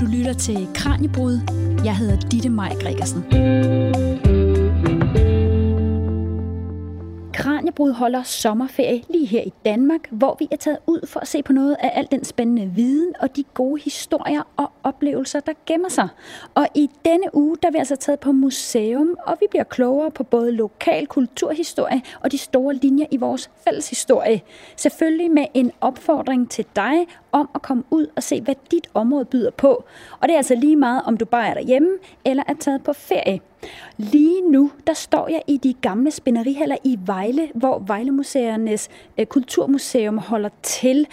Du lytter til Kranjebrud. Jeg hedder Ditte Maj Gregersen. Kranjebrud holder sommerferie lige her i Danmark, hvor vi er taget ud for at se på noget af al den spændende viden og de gode historier og oplevelser, der gemmer sig. Og i denne uge, der er vi altså taget på museum, og vi bliver klogere på både lokal kulturhistorie og de store linjer i vores fælles historie. Selvfølgelig med en opfordring til dig om at komme ud og se, hvad dit område byder på. Og det er altså lige meget, om du bare er derhjemme eller er taget på ferie. Lige nu, der står jeg i de gamle spænderihaller i Vejle, hvor Vejlemuseernes øh, Kulturmuseum holder til.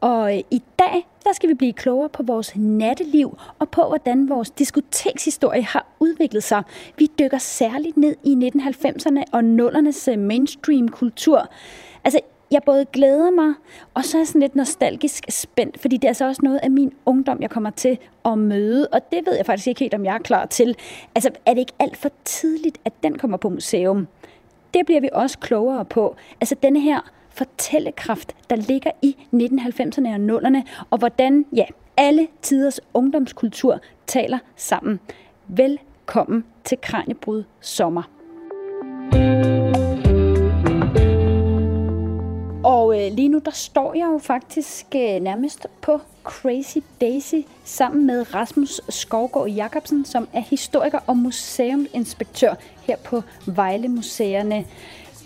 Og øh, i dag, der skal vi blive klogere på vores natteliv og på, hvordan vores diskotekshistorie har udviklet sig. Vi dykker særligt ned i 1990'erne og 00'ernes øh, mainstream kultur. Altså, jeg både glæder mig, og så er jeg sådan lidt nostalgisk spændt, fordi det er altså også noget af min ungdom, jeg kommer til at møde, og det ved jeg faktisk ikke helt, om jeg er klar til. Altså, er det ikke alt for tidligt, at den kommer på museum? Det bliver vi også klogere på. Altså, denne her fortællekraft, der ligger i 1990'erne og 0'erne, og hvordan, ja, alle tiders ungdomskultur taler sammen. Velkommen til Kranjebrud Sommer. Og øh, lige nu, der står jeg jo faktisk øh, nærmest på Crazy Daisy sammen med Rasmus Skovgaard Jacobsen, som er historiker og museumsinspektør her på Vejle Museerne.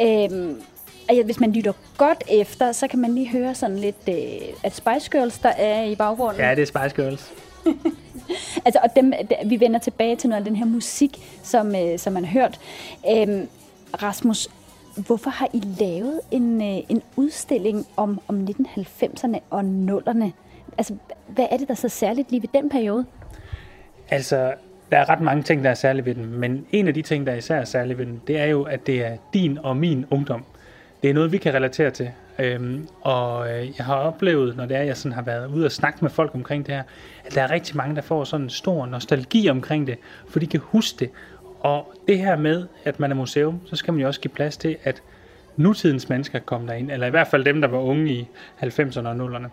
Øhm, altså, hvis man lytter godt efter, så kan man lige høre sådan lidt, øh, at Spice Girls, der er i baggrunden. Ja, det er Spice Girls. altså, og dem, vi vender tilbage til noget af den her musik, som, øh, som man har hørt. Øhm, Rasmus, Hvorfor har I lavet en, øh, en udstilling om, om 1990'erne og 0'erne? Altså, hvad er det, der er så særligt lige ved den periode? Altså, der er ret mange ting, der er særligt ved den, men en af de ting, der er især særligt ved den, det er jo, at det er din og min ungdom. Det er noget, vi kan relatere til. Øhm, og øh, jeg har oplevet, når det er, jeg sådan har været ude og snakke med folk omkring det her, at der er rigtig mange, der får sådan en stor nostalgi omkring det, for de kan huske det, og det her med, at man er museum, så skal man jo også give plads til, at nutidens mennesker kommer derind, eller i hvert fald dem, der var unge i 90'erne og 0'erne.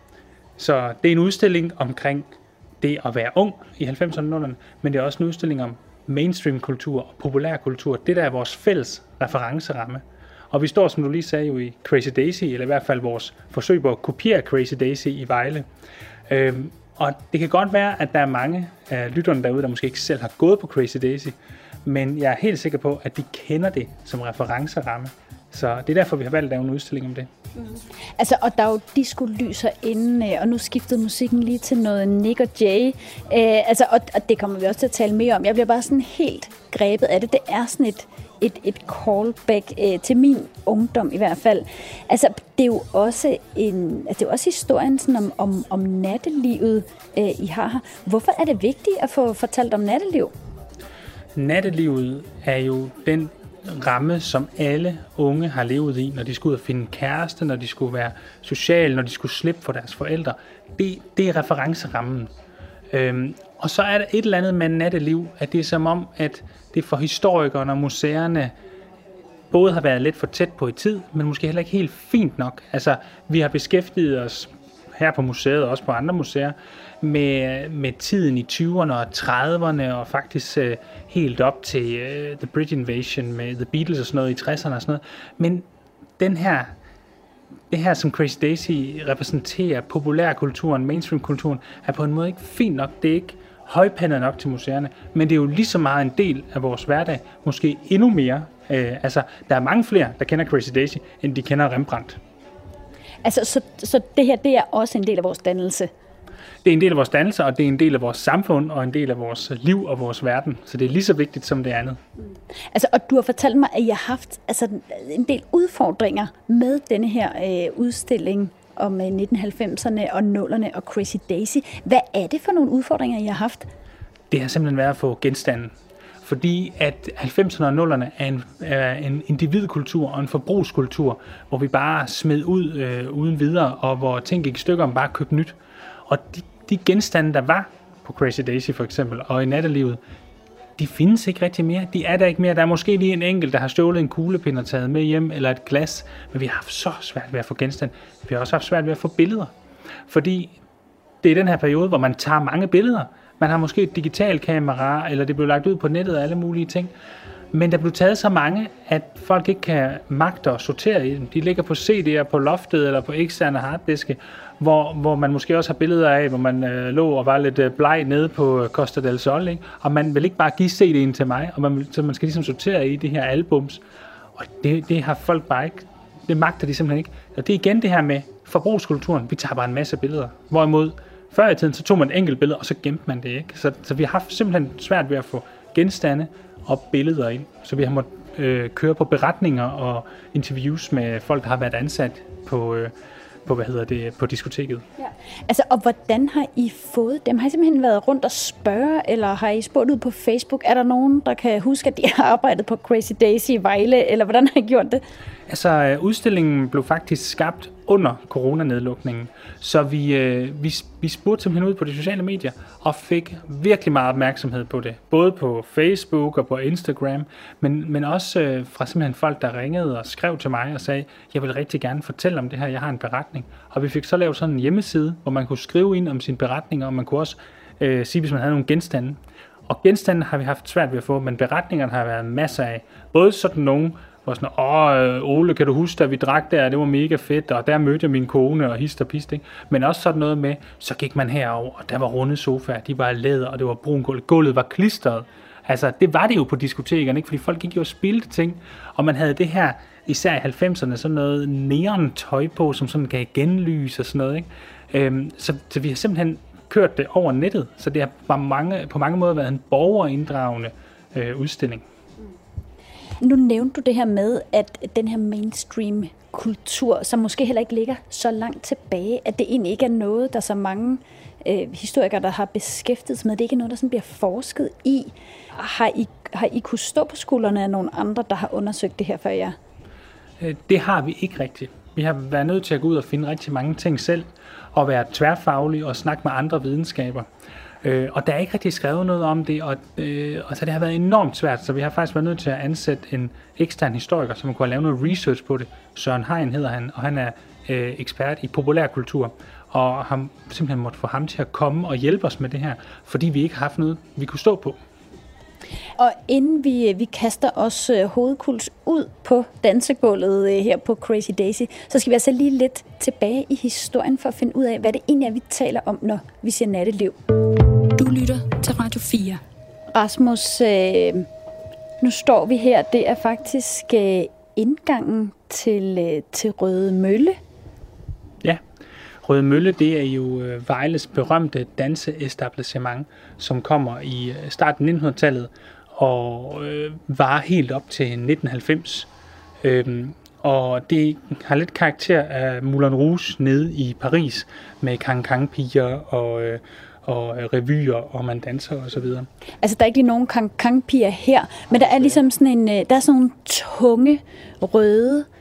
Så det er en udstilling omkring det at være ung i 90'erne og 0'erne, men det er også en udstilling om mainstream kultur og populærkultur. Det der er vores fælles referenceramme. Og vi står, som du lige sagde, jo i Crazy Daisy, eller i hvert fald vores forsøg på at kopiere Crazy Daisy i Vejle. Øhm, og det kan godt være, at der er mange af lytterne derude, der måske ikke selv har gået på Crazy Daisy, men jeg er helt sikker på, at de kender det som referenceramme. Så det er derfor, vi har valgt at lave en udstilling om det. Mm. Altså, og der er jo disco-lyser inden, øh, og nu skiftede musikken lige til noget Nick og Jay. Øh, altså, og, og det kommer vi også til at tale mere om. Jeg bliver bare sådan helt grebet af det. Det er sådan et, et, et callback øh, til min ungdom i hvert fald. Altså, det er jo også, en, altså, det er jo også historien sådan om, om, om nattelivet, øh, I har her. Hvorfor er det vigtigt at få fortalt om natteliv? Nattelivet er jo den ramme, som alle unge har levet i, når de skulle ud og finde kæreste, når de skulle være sociale, når de skulle slippe for deres forældre. Det, det er referencerammen. Øhm, og så er der et eller andet med natteliv, at det er som om, at det for historikerne og museerne både har været lidt for tæt på i tid, men måske heller ikke helt fint nok. Altså, vi har beskæftiget os her på museet og også på andre museer med, med tiden i 20'erne og 30'erne, og faktisk øh, helt op til øh, The Bridge Invasion med The Beatles og sådan noget i 60'erne og sådan noget. Men den her, det her, som Crazy Daisy repræsenterer, populærkulturen, mainstream-kulturen, er på en måde ikke fint nok. Det er ikke højpandet nok til museerne, men det er jo lige så meget en del af vores hverdag, måske endnu mere. Øh, altså, der er mange flere, der kender Crazy Daisy, end de kender Rembrandt. Altså, så, så det her, det er også en del af vores dannelse? Det er en del af vores dannelse, og det er en del af vores samfund, og en del af vores liv og vores verden. Så det er lige så vigtigt som det andet. Mm. Altså, og du har fortalt mig, at I har haft altså, en del udfordringer med denne her øh, udstilling om øh, 1990'erne og 0'erne og Crazy Daisy. Hvad er det for nogle udfordringer, I har haft? Det har simpelthen været at få genstanden. Fordi at 90'erne og 0'erne er en, er en individkultur og en forbrugskultur, hvor vi bare smed ud øh, uden videre, og hvor ting gik i stykker, om bare købte nyt. Og de, de genstande, der var på Crazy Daisy for eksempel, og i nattelivet, de findes ikke rigtig mere. De er der ikke mere. Der er måske lige en enkelt, der har stjålet en kuglepind og taget med hjem, eller et glas, men vi har haft så svært ved at få genstand. Vi har også haft svært ved at få billeder. Fordi det er den her periode, hvor man tager mange billeder, Man har måske et digitalt kamera, eller det blev lagt ud på nettet og alle mulige ting. Men der blev taget så mange, at folk ikke kan magte at sortere i dem. De ligger på CD'er på loftet eller på eksterne harddiske, hvor, hvor man måske også har billeder af, hvor man øh, lå og var lidt øh, bleg nede på øh, Costa del Sol, ikke? og man vil ikke bare give CD'en til mig, og man, så man skal ligesom sortere i det her albums. Og det, det har folk bare ikke, det magter de simpelthen ikke. Og det er igen det her med forbrugskulturen. Vi tager bare en masse billeder. Hvorimod før i tiden, så tog man et enkelt billede, og så gemte man det ikke. Så, så vi har haft simpelthen svært ved at få genstande og billeder ind. Så vi har måttet øh, køre på beretninger og interviews med folk, der har været ansat på, øh, på, hvad hedder det, på diskoteket. Ja. Altså, og hvordan har I fået dem? Har I simpelthen været rundt og spørge, eller har I spurgt ud på Facebook? Er der nogen, der kan huske, at de har arbejdet på Crazy Daisy i Vejle, eller hvordan har I gjort det? Altså, øh, udstillingen blev faktisk skabt under coronanedlukningen, så vi, øh, vi, vi spurgte simpelthen ud på de sociale medier og fik virkelig meget opmærksomhed på det. Både på Facebook og på Instagram, men, men også øh, fra simpelthen folk, der ringede og skrev til mig og sagde, jeg vil rigtig gerne fortælle om det her, jeg har en beretning. Og vi fik så lavet sådan en hjemmeside, hvor man kunne skrive ind om sin beretning, og man kunne også øh, sige, hvis man havde nogle genstande. Og genstande har vi haft svært ved at få, men beretningerne har været masser af. Både sådan nogle, hvor sådan, åh, øh, Ole, kan du huske, da vi drak der, det var mega fedt, og der mødte jeg min kone, og hist og pist, ikke? Men også sådan noget med, så gik man herover, og der var runde sofaer, de var læder, og det var brun gulv. Gulvet var klistret. Altså, det var det jo på diskotekerne, ikke? Fordi folk gik jo og spildte ting, og man havde det her, især i 90'erne, sådan noget neon tøj på, som sådan gav genlys og sådan noget, ikke? Øhm, så, så vi har simpelthen kørt det over nettet, så det har på mange, på mange måder været en borgerinddragende øh, udstilling. Nu nævnte du det her med, at den her mainstream kultur, som måske heller ikke ligger så langt tilbage, at det egentlig ikke er noget, der så mange øh, historikere, der har beskæftiget sig med. Det er ikke noget, der sådan bliver forsket i. Har I, har I kunne stå på skuldrene af nogle andre, der har undersøgt det her før jer? Øh, det har vi ikke rigtigt. Vi har været nødt til at gå ud og finde rigtig mange ting selv, og være tværfaglige og snakke med andre videnskaber. Øh, og der er ikke rigtig skrevet noget om det, og, øh, og så det har været enormt svært, så vi har faktisk været nødt til at ansætte en ekstern historiker, som kunne lave noget research på det. Søren Hein hedder han, og han er øh, ekspert i populærkultur, og har simpelthen måtte få ham til at komme og hjælpe os med det her, fordi vi ikke har haft noget, vi kunne stå på. Og inden vi, vi kaster os øh, hovedkuls ud på dansegulvet øh, her på Crazy Daisy, så skal vi altså lige lidt tilbage i historien for at finde ud af, hvad det egentlig er, vi taler om, når vi siger natteliv. Du lytter til Radio 4. Rasmus, øh, nu står vi her. Det er faktisk øh, indgangen til, øh, til Røde Mølle. Røde Mølle det er jo øh, Vejles berømte danseetablissement, som kommer i øh, starten af 1900-tallet og øh, var helt op til 1990. Øhm, og det har lidt karakter af Moulin Rouge nede i Paris med kang-kang-piger og, øh, og revyer, og man danser og så videre. Altså, der er ikke lige nogen kang-kang-piger her, men der er ligesom sådan en, øh, der er sådan nogle tunge, røde øh,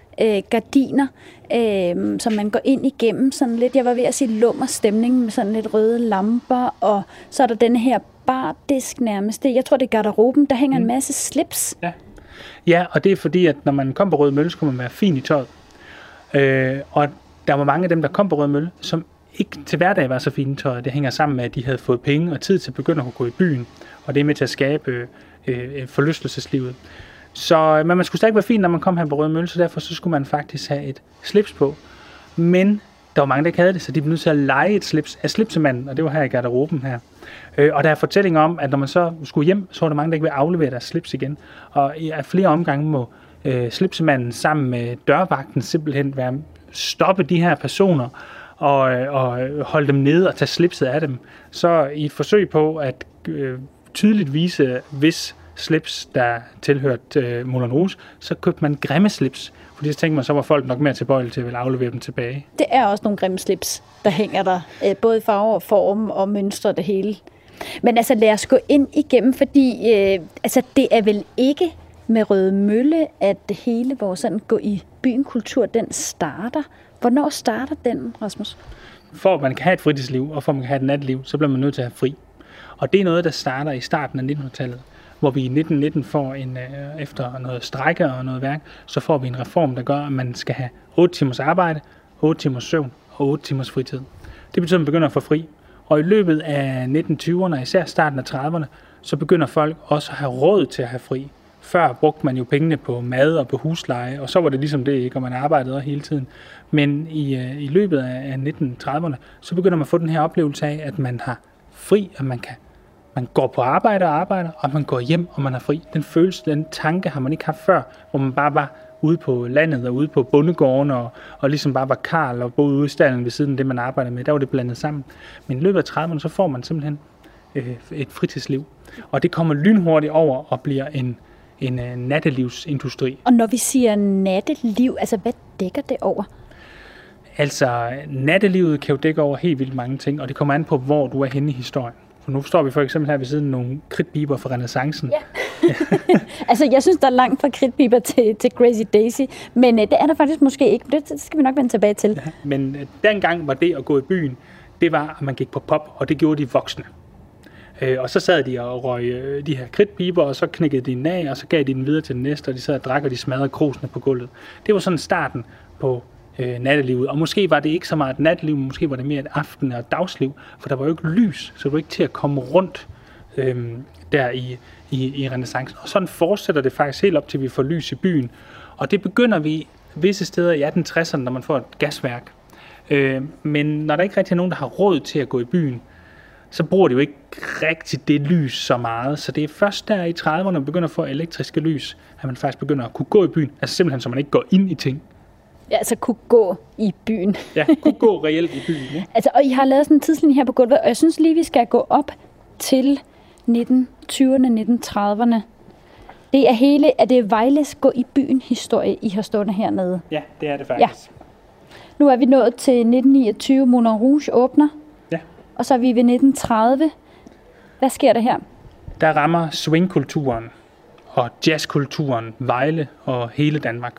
gardiner, øh, som man går ind igennem. Sådan lidt, jeg var ved at sige lummer stemning med sådan lidt røde lamper, og så er der den her bardisk nærmest. Jeg tror, det er garderoben, der hænger mm. en masse slips. Ja. ja, og det er fordi, at når man kom på Røde Mølle, så kunne man være fin i tøjet. Øh, og der var mange af dem, der kom på Røde Mølle, som ikke til hverdag var så fine tøjet. Det hænger sammen med, at de havde fået penge og tid til at begynde at gå i byen. Og det er med til at skabe øh, forlystelseslivet. Så øh, men man skulle stadig være fin, når man kom her på Røde Mølle, så derfor så skulle man faktisk have et slips på. Men der var mange, der ikke havde det, så de blev nødt til at lege et slips af slipsemanden, og det var her i garderoben her. Øh, og der er fortællinger om, at når man så skulle hjem, så var der mange, der ikke ville aflevere deres slips igen. Og i flere omgange må øh, slipsemanden sammen med dørvagten simpelthen være stoppe de her personer og, øh, og holde dem nede og tage slipset af dem. Så i et forsøg på at øh, tydeligt vise, hvis slips, der tilhørte øh, Moulin Rouge, så købte man grimme slips, fordi så tænkte man, så var folk nok mere tilbøjelige til at ville aflevere dem tilbage. Det er også nogle grimme slips, der hænger der, øh, både farve og form og mønstre det hele. Men altså lad os gå ind igennem, fordi øh, altså, det er vel ikke med Røde Mølle, at hele vores sådan gå i byen kultur, den starter. Hvornår starter den, Rasmus? For at man kan have et fritidsliv, og for at man kan have et natliv, så bliver man nødt til at have fri. Og det er noget, der starter i starten af 1900-tallet hvor vi i 1919 får en, øh, efter noget strække og noget værk, så får vi en reform, der gør, at man skal have 8 timers arbejde, 8 timers søvn og 8 timers fritid. Det betyder, at man begynder at få fri. Og i løbet af 1920'erne, især starten af 30'erne, så begynder folk også at have råd til at have fri. Før brugte man jo pengene på mad og på husleje, og så var det ligesom det, ikke? og man arbejdede hele tiden. Men i, øh, i løbet af 1930'erne, så begynder man at få den her oplevelse af, at man har fri, at man kan man går på arbejde og arbejder, og man går hjem, og man er fri. Den følelse, den tanke har man ikke haft før, hvor man bare var ude på landet og ude på bondegården og, og ligesom bare var karl og boede ude i stallen ved siden af det, man arbejdede med. Der var det blandet sammen. Men i løbet af 30'erne, så får man simpelthen øh, et fritidsliv. Og det kommer lynhurtigt over og bliver en, en uh, nattelivsindustri. Og når vi siger natteliv, altså hvad dækker det over? Altså, nattelivet kan jo dække over helt vildt mange ting, og det kommer an på, hvor du er henne i historien. For nu står vi for eksempel her ved siden af nogle kridtbiber fra renaissancen. Ja. altså, jeg synes, der er langt fra kridtbiber til, til Crazy Daisy, men uh, det er der faktisk måske ikke. Det, det skal vi nok vende tilbage til. Ja, men uh, dengang var det at gå i byen, det var, at man gik på pop, og det gjorde de voksne. Uh, og så sad de og røg uh, de her kridtbiber, og så knækkede de den af, og så gav de den videre til den næste, og de sad og drak, og de smadrede krusene på gulvet. Det var sådan starten på øh, nattelivet. Og måske var det ikke så meget et natteliv, måske var det mere et aften- og dagsliv, for der var jo ikke lys, så du var ikke til at komme rundt øh, der i, i, i renaissancen. Og sådan fortsætter det faktisk helt op til, vi får lys i byen. Og det begynder vi visse steder i 1860'erne, når man får et gasværk. Øh, men når der ikke rigtig er nogen, der har råd til at gå i byen, så bruger de jo ikke rigtig det lys så meget. Så det er først der i 30'erne, man begynder at få elektriske lys, at man faktisk begynder at kunne gå i byen. Altså simpelthen, så man ikke går ind i ting. Ja, altså kunne gå i byen. ja, kunne gå reelt i byen. Ja. altså, og I har lavet sådan en tidslinje her på gulvet, og jeg synes lige, vi skal gå op til 1920'erne, 1930'erne. Det er hele, at det er Vejles gå i byen historie, I har stående hernede. Ja, det er det faktisk. Ja. Nu er vi nået til 1929, Moulin Rouge åbner. Ja. Og så er vi ved 1930. Hvad sker der her? Der rammer swingkulturen og jazzkulturen Vejle og hele Danmark.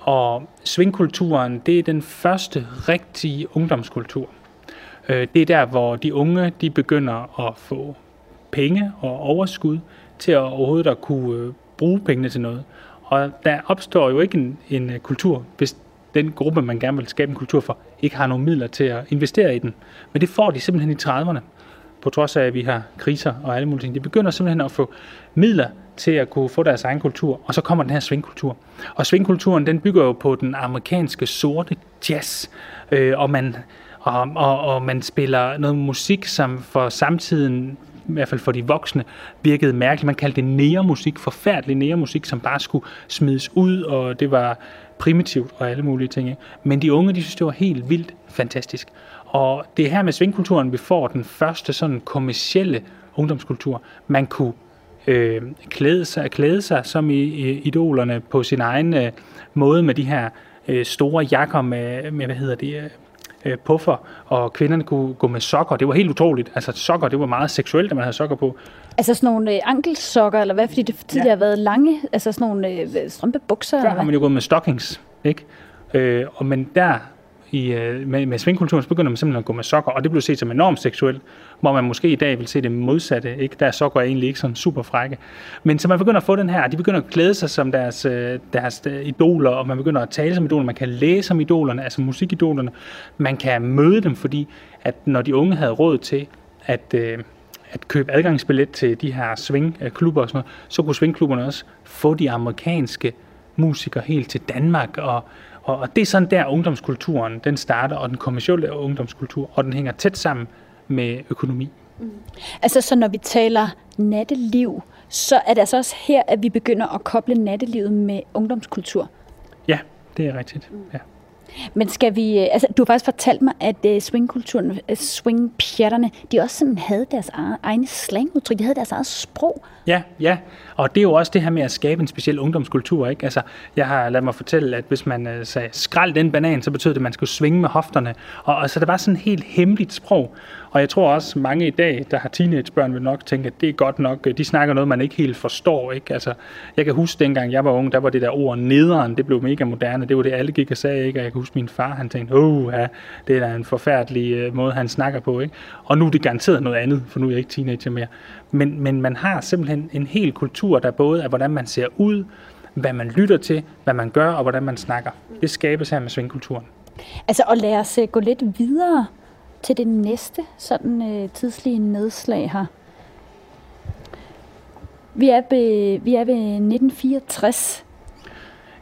Og svingkulturen, det er den første rigtige ungdomskultur. Øh, det er der, hvor de unge de begynder at få penge og overskud til at overhovedet at kunne øh, bruge pengene til noget. Og der opstår jo ikke en, en øh, kultur, hvis den gruppe, man gerne vil skabe en kultur for, ikke har nogen midler til at investere i den. Men det får de simpelthen i 30'erne, på trods af, at vi har kriser og alle mulige ting. De begynder simpelthen at få midler til at kunne få deres egen kultur, og så kommer den her swingkultur. Og swingkulturen, den bygger jo på den amerikanske sorte jazz, øh, og, man, og, og, og man spiller noget musik, som for samtiden i hvert fald for de voksne, virkede mærkeligt. Man kaldte det næremusik, forfærdelig næremusik, som bare skulle smides ud, og det var primitivt og alle mulige ting. Ikke? Men de unge, de synes, det var helt vildt fantastisk. Og det er her med svingkulturen, vi får den første sådan kommercielle ungdomskultur. Man kunne øh, klæde, sig, klæde sig som i, i idolerne på sin egen øh, måde med de her øh, store jakker med, med hvad hedder det, øh, puffer, og kvinderne kunne gå med sokker. Det var helt utroligt. Altså sokker, det var meget seksuelt, at man havde sokker på. Altså sådan nogle øh, ankelsokker, eller hvad? Fordi det tidligere ja. har været lange, altså sådan nogle øh, strømpebukser? Før har man jo gået med stockings, ikke? Øh, og men der i, øh, med, med svingkulturen, så begynder man simpelthen at gå med sokker, og det blev set som enormt seksuelt, hvor man måske i dag vil se det modsatte, ikke? Der så går egentlig ikke sådan super frække. Men så man begynder at få den her, de begynder at klæde sig som deres, øh, deres øh, idoler, og man begynder at tale som idoler, man kan læse om idolerne, altså musikidolerne, man kan møde dem, fordi at når de unge havde råd til at, øh, at købe adgangsbillet til de her swingklubber og sådan noget, så kunne swingklubberne også få de amerikanske musikere helt til Danmark og og, og det er sådan der ungdomskulturen, den starter, og den kommercielle ungdomskultur, og den hænger tæt sammen med økonomi. Mm. Altså så når vi taler natteliv, så er det altså også her, at vi begynder at koble nattelivet med ungdomskultur? Ja, det er rigtigt. Mm. Ja. Men skal vi, øh, altså du har faktisk fortalt mig, at uh, swingkulturen, uh, swingpjatterne, de også sådan havde deres egne slangudtryk, de havde deres eget sprog. Ja, ja, og det er jo også det her med at skabe en speciel ungdomskultur, ikke? Altså, jeg har ladet mig fortælle, at hvis man sagde, skrald den banan, så betød det, at man skulle svinge med hofterne, og, og så det var sådan et helt hemmeligt sprog, og jeg tror også, mange i dag, der har teenagebørn, vil nok tænke, at det er godt nok, de snakker noget, man ikke helt forstår. Ikke? Altså, jeg kan huske, dengang jeg var ung, der var det der ord nederen, det blev mega moderne. Det var det, alle gik og sagde. Ikke? Og jeg kan huske, min far, han tænkte, åh, ja, det er da en forfærdelig øh, måde, han snakker på. Ikke? Og nu er det garanteret noget andet, for nu er jeg ikke teenager mere. Men, men man har simpelthen en hel kultur, der både er, hvordan man ser ud, hvad man lytter til, hvad man gør, og hvordan man snakker. Det skabes her med svingkulturen. Altså, og lad os øh, gå lidt videre til det næste sådan øh, tidslige nedslag her. Vi er, ved, vi er ved 1964.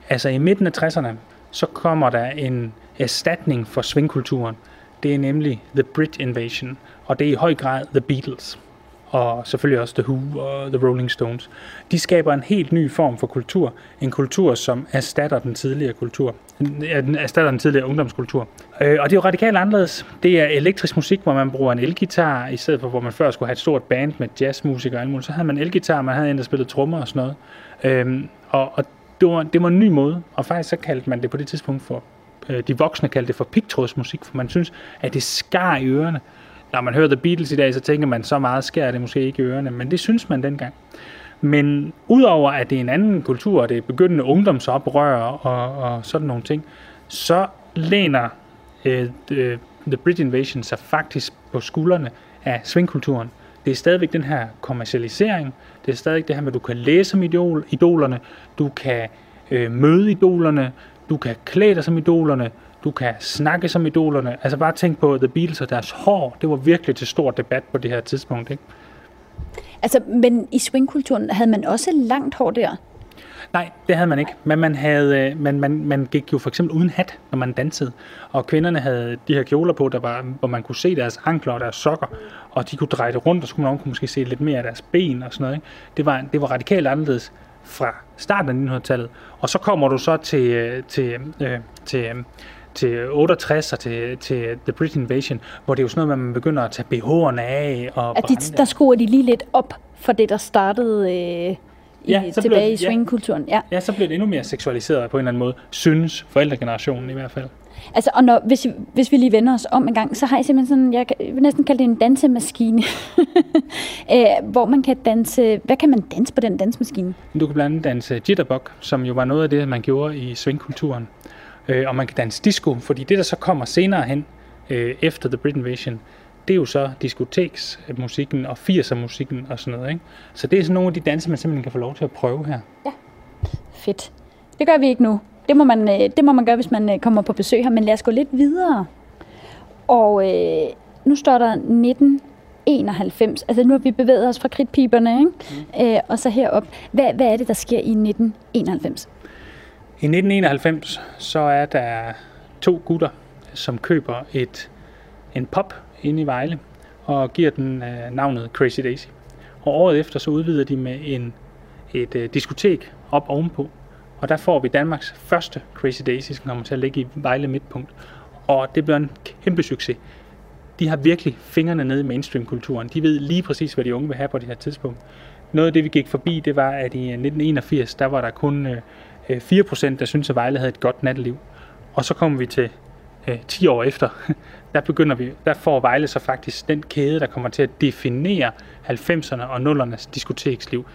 Altså i midten af 60'erne, så kommer der en erstatning for svingkulturen. Det er nemlig The Brit Invasion, og det er i høj grad The Beatles og selvfølgelig også The Who og The Rolling Stones. De skaber en helt ny form for kultur, en kultur, som erstatter den tidligere kultur, den erstatter den tidligere ungdomskultur. Øh, og det er jo radikalt anderledes. Det er elektrisk musik, hvor man bruger en elgitar, i stedet for hvor man før skulle have et stort band med jazzmusikere og alt muligt. Så havde man elgitar, man havde en, der spillede trommer og sådan noget. Øhm, og, og det, var, det var en ny måde, og faktisk så kaldte man det på det tidspunkt for, øh, de voksne kaldte det for pigtrådsmusik, for man synes, at det skar i ørerne når man hører The Beatles i dag, så tænker man, så meget skærer det måske ikke i ørerne, men det synes man dengang. Men udover at det er en anden kultur, og det er begyndende ungdomsoprør og, og sådan nogle ting, så læner øh, øh The, The Brit Invasion sig faktisk på skuldrene af swingkulturen. Det er stadigvæk den her kommercialisering, det er stadigvæk det her med, at du kan læse om idol, idolerne, du kan øh, møde idolerne, du kan klæde dig som idolerne, du kan snakke som idolerne. Altså bare tænk på The Beatles og deres hår. Det var virkelig til stor debat på det her tidspunkt, ikke? Altså, men i swingkulturen havde man også langt hår der? Nej, det havde man ikke. Men man, havde, øh, man, man, man gik jo for eksempel uden hat, når man dansede. Og kvinderne havde de her kjoler på, der var, hvor man kunne se deres ankler og deres sokker. Og de kunne dreje det rundt, og så kunne man kunne måske se lidt mere af deres ben og sådan noget. Ikke? Det, var, det var radikalt anderledes fra starten af 1900-tallet. Og så kommer du så til, øh, til, øh, til, til til 68 og til, til The British Invasion, hvor det er jo sådan noget, at man begynder at tage BH'erne af. Og at de, der skruer de lige lidt op for det, der startede øh, i, ja, så tilbage bliver, i swingkulturen. Ja. ja, så bliver det endnu mere seksualiseret på en eller anden måde, synes forældregenerationen i hvert fald. Altså, og når, hvis, hvis vi lige vender os om en gang, så har jeg simpelthen sådan, jeg vil næsten kalde det en dansemaskine, øh, hvor man kan danse, hvad kan man danse på den dansemaskine? Du kan blandt andet danse jitterbug, som jo var noget af det, man gjorde i swingkulturen øh, og man kan danse disco, fordi det, der så kommer senere hen, øh, efter The Brit Invasion, det er jo så diskoteksmusikken og 80'er-musikken og sådan noget. Ikke? Så det er sådan nogle af de danse, man simpelthen kan få lov til at prøve her. Ja, fedt. Det gør vi ikke nu. Det må man, øh, det må man gøre, hvis man øh, kommer på besøg her, men lad os gå lidt videre. Og øh, nu står der 1991. Altså nu har vi bevæget os fra kridtpiberne, ikke? Mm. Øh, og så herop. Hvad, hvad er det, der sker i 1991? I 1991 så er der to gutter, som køber et, en pop inde i Vejle og giver den øh, navnet Crazy Daisy. Og året efter så udvider de med en, et øh, diskotek op ovenpå. Og der får vi Danmarks første Crazy Daisy, som kommer til at ligge i Vejle Midtpunkt. Og det bliver en kæmpe succes. De har virkelig fingrene nede i mainstream-kulturen. De ved lige præcis, hvad de unge vil have på det her tidspunkt. Noget af det, vi gik forbi, det var, at i 1981, der var der kun øh, 4% øh, der synes, at Vejle havde et godt natteliv. Og så kommer vi til øh, 10 år efter, der begynder vi, der får Vejle så faktisk den kæde, der kommer til at definere 90'erne og 0'ernes diskoteksliv.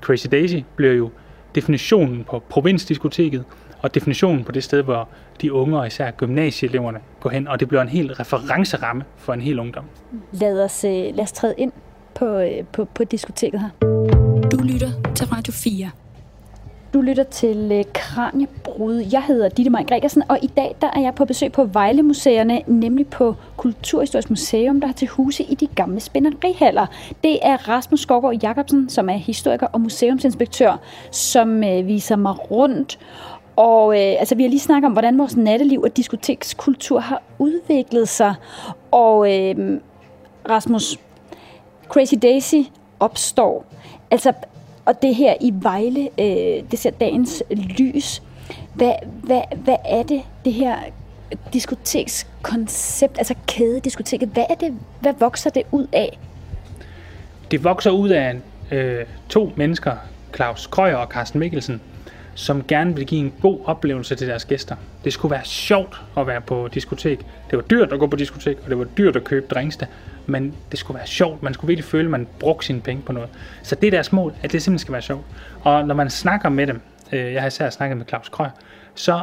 Crazy Daisy bliver jo definitionen på provinsdiskoteket, og definitionen på det sted, hvor de unge og især gymnasieeleverne går hen, og det bliver en helt referenceramme for en hel ungdom. Lad os, øh, lad os træde ind på, øh, på, på diskoteket her. Du lytter til Radio 4. Du lytter til øh, Kranjebrud. Jeg hedder Ditte Maj Gregersen, og i dag der er jeg på besøg på Vejle Museerne, nemlig på Kulturhistorisk Museum, der har til huse i de gamle spænderihaller. Det er Rasmus Skovgaard Jacobsen, som er historiker og museumsinspektør, som øh, viser mig rundt. Og øh, altså, vi har lige snakket om, hvordan vores natteliv og diskotekskultur har udviklet sig. Og øh, Rasmus, Crazy Daisy opstår. Altså, og det her i Vejle, øh, det ser dagens lys. Hvad, hvad, hvad er det, det her diskotekskoncept, altså kædediskoteket, hvad er det, hvad vokser det ud af? Det vokser ud af øh, to mennesker, Claus Krøyer og Carsten Mikkelsen, som gerne vil give en god oplevelse til deres gæster. Det skulle være sjovt at være på diskotek. Det var dyrt at gå på diskotek, og det var dyrt at købe drinks der men det skulle være sjovt. Man skulle virkelig føle, at man brugte sine penge på noget. Så det er deres mål, at det simpelthen skal være sjovt. Og når man snakker med dem, øh, jeg har især snakket med Claus Krøger, så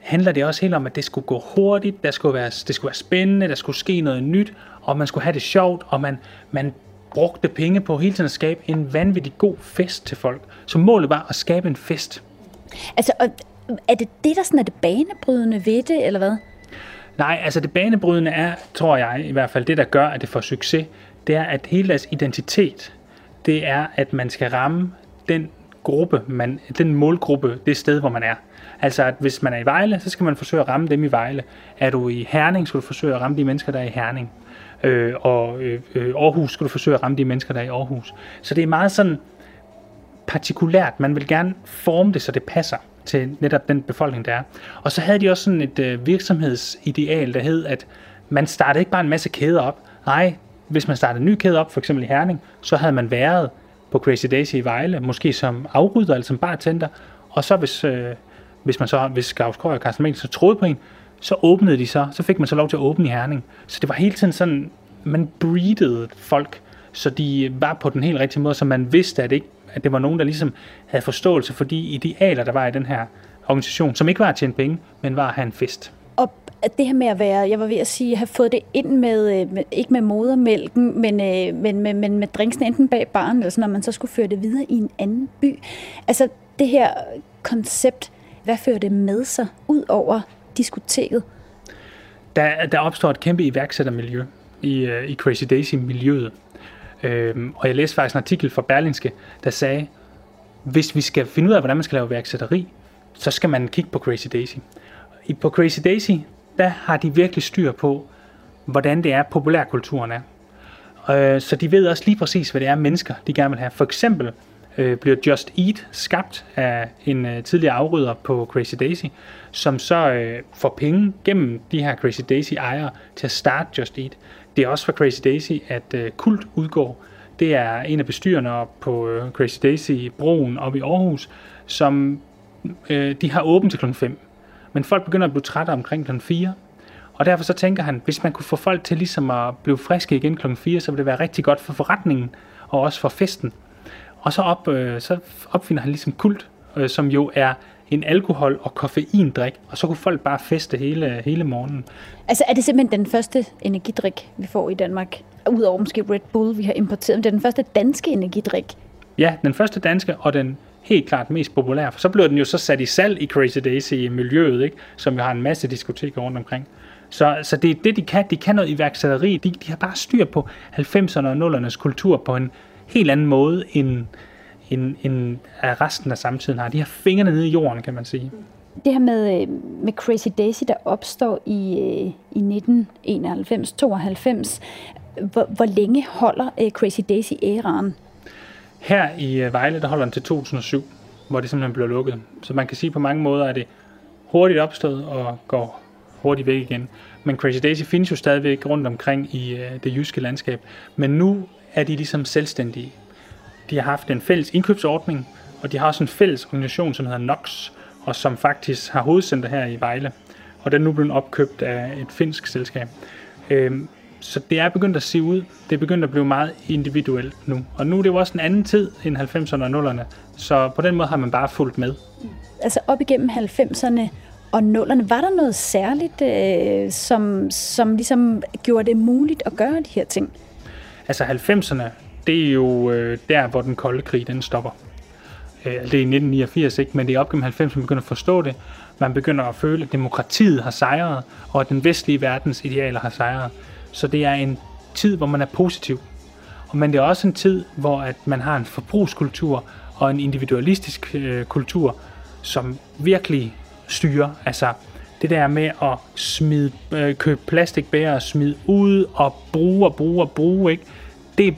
handler det også helt om, at det skulle gå hurtigt, der skulle være, det skulle være spændende, der skulle ske noget nyt, og man skulle have det sjovt, og man, man brugte penge på hele tiden at skabe en vanvittig god fest til folk. Så målet var at skabe en fest. Altså, er det det, der sådan er det banebrydende ved det, eller hvad? Nej, altså det banebrydende er, tror jeg i hvert fald, det der gør, at det får succes, det er, at hele deres identitet, det er, at man skal ramme den gruppe, man, den målgruppe, det sted, hvor man er. Altså, at hvis man er i Vejle, så skal man forsøge at ramme dem i Vejle. Er du i Herning, skal du forsøge at ramme de mennesker, der er i Herning. Øh, og øh, øh Aarhus skal du forsøge at ramme de mennesker, der er i Aarhus. Så det er meget sådan partikulært. Man vil gerne forme det, så det passer til netop den befolkning, der er. Og så havde de også sådan et øh, virksomhedsideal, der hed, at man startede ikke bare en masse kæder op. Nej, hvis man startede en ny kæde op, for eksempel i Herning, så havde man været på Crazy Daisy i Vejle, måske som afrydder eller som bartender, og så hvis, øh, hvis man så, hvis Gavs og Carsten Mikkel så troede på en, så åbnede de så, så fik man så lov til at åbne i Herning. Så det var hele tiden sådan, man breedede folk, så de var på den helt rigtige måde, så man vidste, at, ikke, at det var nogen, der ligesom havde forståelse for de idealer, der var i den her organisation, som ikke var at tjene penge, men var at have en fest. Og det her med at være, jeg var ved at sige, have fået det ind med, øh, ikke med modermælken, men, øh, men, men, men med drinksen enten bag barn, eller sådan, når man så skulle føre det videre i en anden by. Altså det her koncept, hvad fører det med sig ud over diskoteket? Der, der opstår et kæmpe iværksættermiljø i, øh, i Crazy Daisy-miljøet. Øhm, og jeg læste faktisk en artikel fra Berlinske, der sagde, hvis vi skal finde ud af, hvordan man skal lave værksætteri, så skal man kigge på Crazy Daisy. I, på Crazy Daisy, der har de virkelig styr på, hvordan det er, populærkulturen er. Øh, så de ved også lige præcis, hvad det er, mennesker de gerne vil have. For eksempel øh, bliver Just Eat skabt af en øh, tidligere afrydder på Crazy Daisy, som så øh, får penge gennem de her Crazy Daisy-ejere til at starte Just Eat. Det er også for Crazy Daisy, at øh, Kult udgår. Det er en af bestyrerne på øh, Crazy Daisy-broen oppe i Aarhus, som øh, de har åbent til kl. 5. Men folk begynder at blive trætte omkring kl. 4. Og derfor så tænker han, hvis man kunne få folk til ligesom at blive friske igen kl. 4, så ville det være rigtig godt for forretningen og også for festen. Og så, op, øh, så opfinder han ligesom kult, øh, som jo er en alkohol- og koffeindrik, og så kunne folk bare feste hele, hele morgenen. Altså er det simpelthen den første energidrik, vi får i Danmark? Udover måske Red Bull, vi har importeret. Det er den første danske energidrik. Ja, den første danske, og den helt klart mest populære. For så blev den jo så sat i salg i Crazy Daisy i miljøet, ikke? som jo har en masse diskoteker rundt omkring. Så, så det er det, de kan. De kan noget iværksætteri. De, de har bare styr på 90'erne og 0'ernes kultur på en helt anden måde, end, end, end resten af samtiden har. De har fingrene nede i jorden, kan man sige. Det her med, øh, med Crazy Daisy, der opstår i, øh, i 1991-92, hvor, hvor længe holder øh, Crazy Daisy æraen? Her i Vejle, der holder den til 2007, hvor det simpelthen blev lukket. Så man kan sige på mange måder, at det hurtigt opstået og går hurtigt væk igen. Men Crazy Daisy findes jo stadigvæk rundt omkring i det jyske landskab. Men nu er de ligesom selvstændige. De har haft en fælles indkøbsordning, og de har også en fælles organisation, som hedder NOX, og som faktisk har hovedcenter her i Vejle. Og den er nu blevet opkøbt af et finsk selskab. Øhm, så det er begyndt at se ud. Det er begyndt at blive meget individuelt nu. Og nu er det jo også en anden tid end 90'erne og 0'erne. Så på den måde har man bare fulgt med. Altså op igennem 90'erne og 0'erne, var der noget særligt, øh, som, som ligesom gjorde det muligt at gøre de her ting? Altså 90'erne, det er jo øh, der, hvor den kolde krig den stopper. Øh, altså, det er i 1989, ikke? men det er op gennem 90'erne, man begynder at forstå det. Man begynder at føle, at demokratiet har sejret, og at den vestlige verdens idealer har sejret. Så det er en tid, hvor man er positiv. Men det er også en tid, hvor at man har en forbrugskultur og en individualistisk øh, kultur, som virkelig styrer. Altså det der med at smide, øh, købe plastikbæger og smide ud og bruge og bruge og bruge, ikke? Det,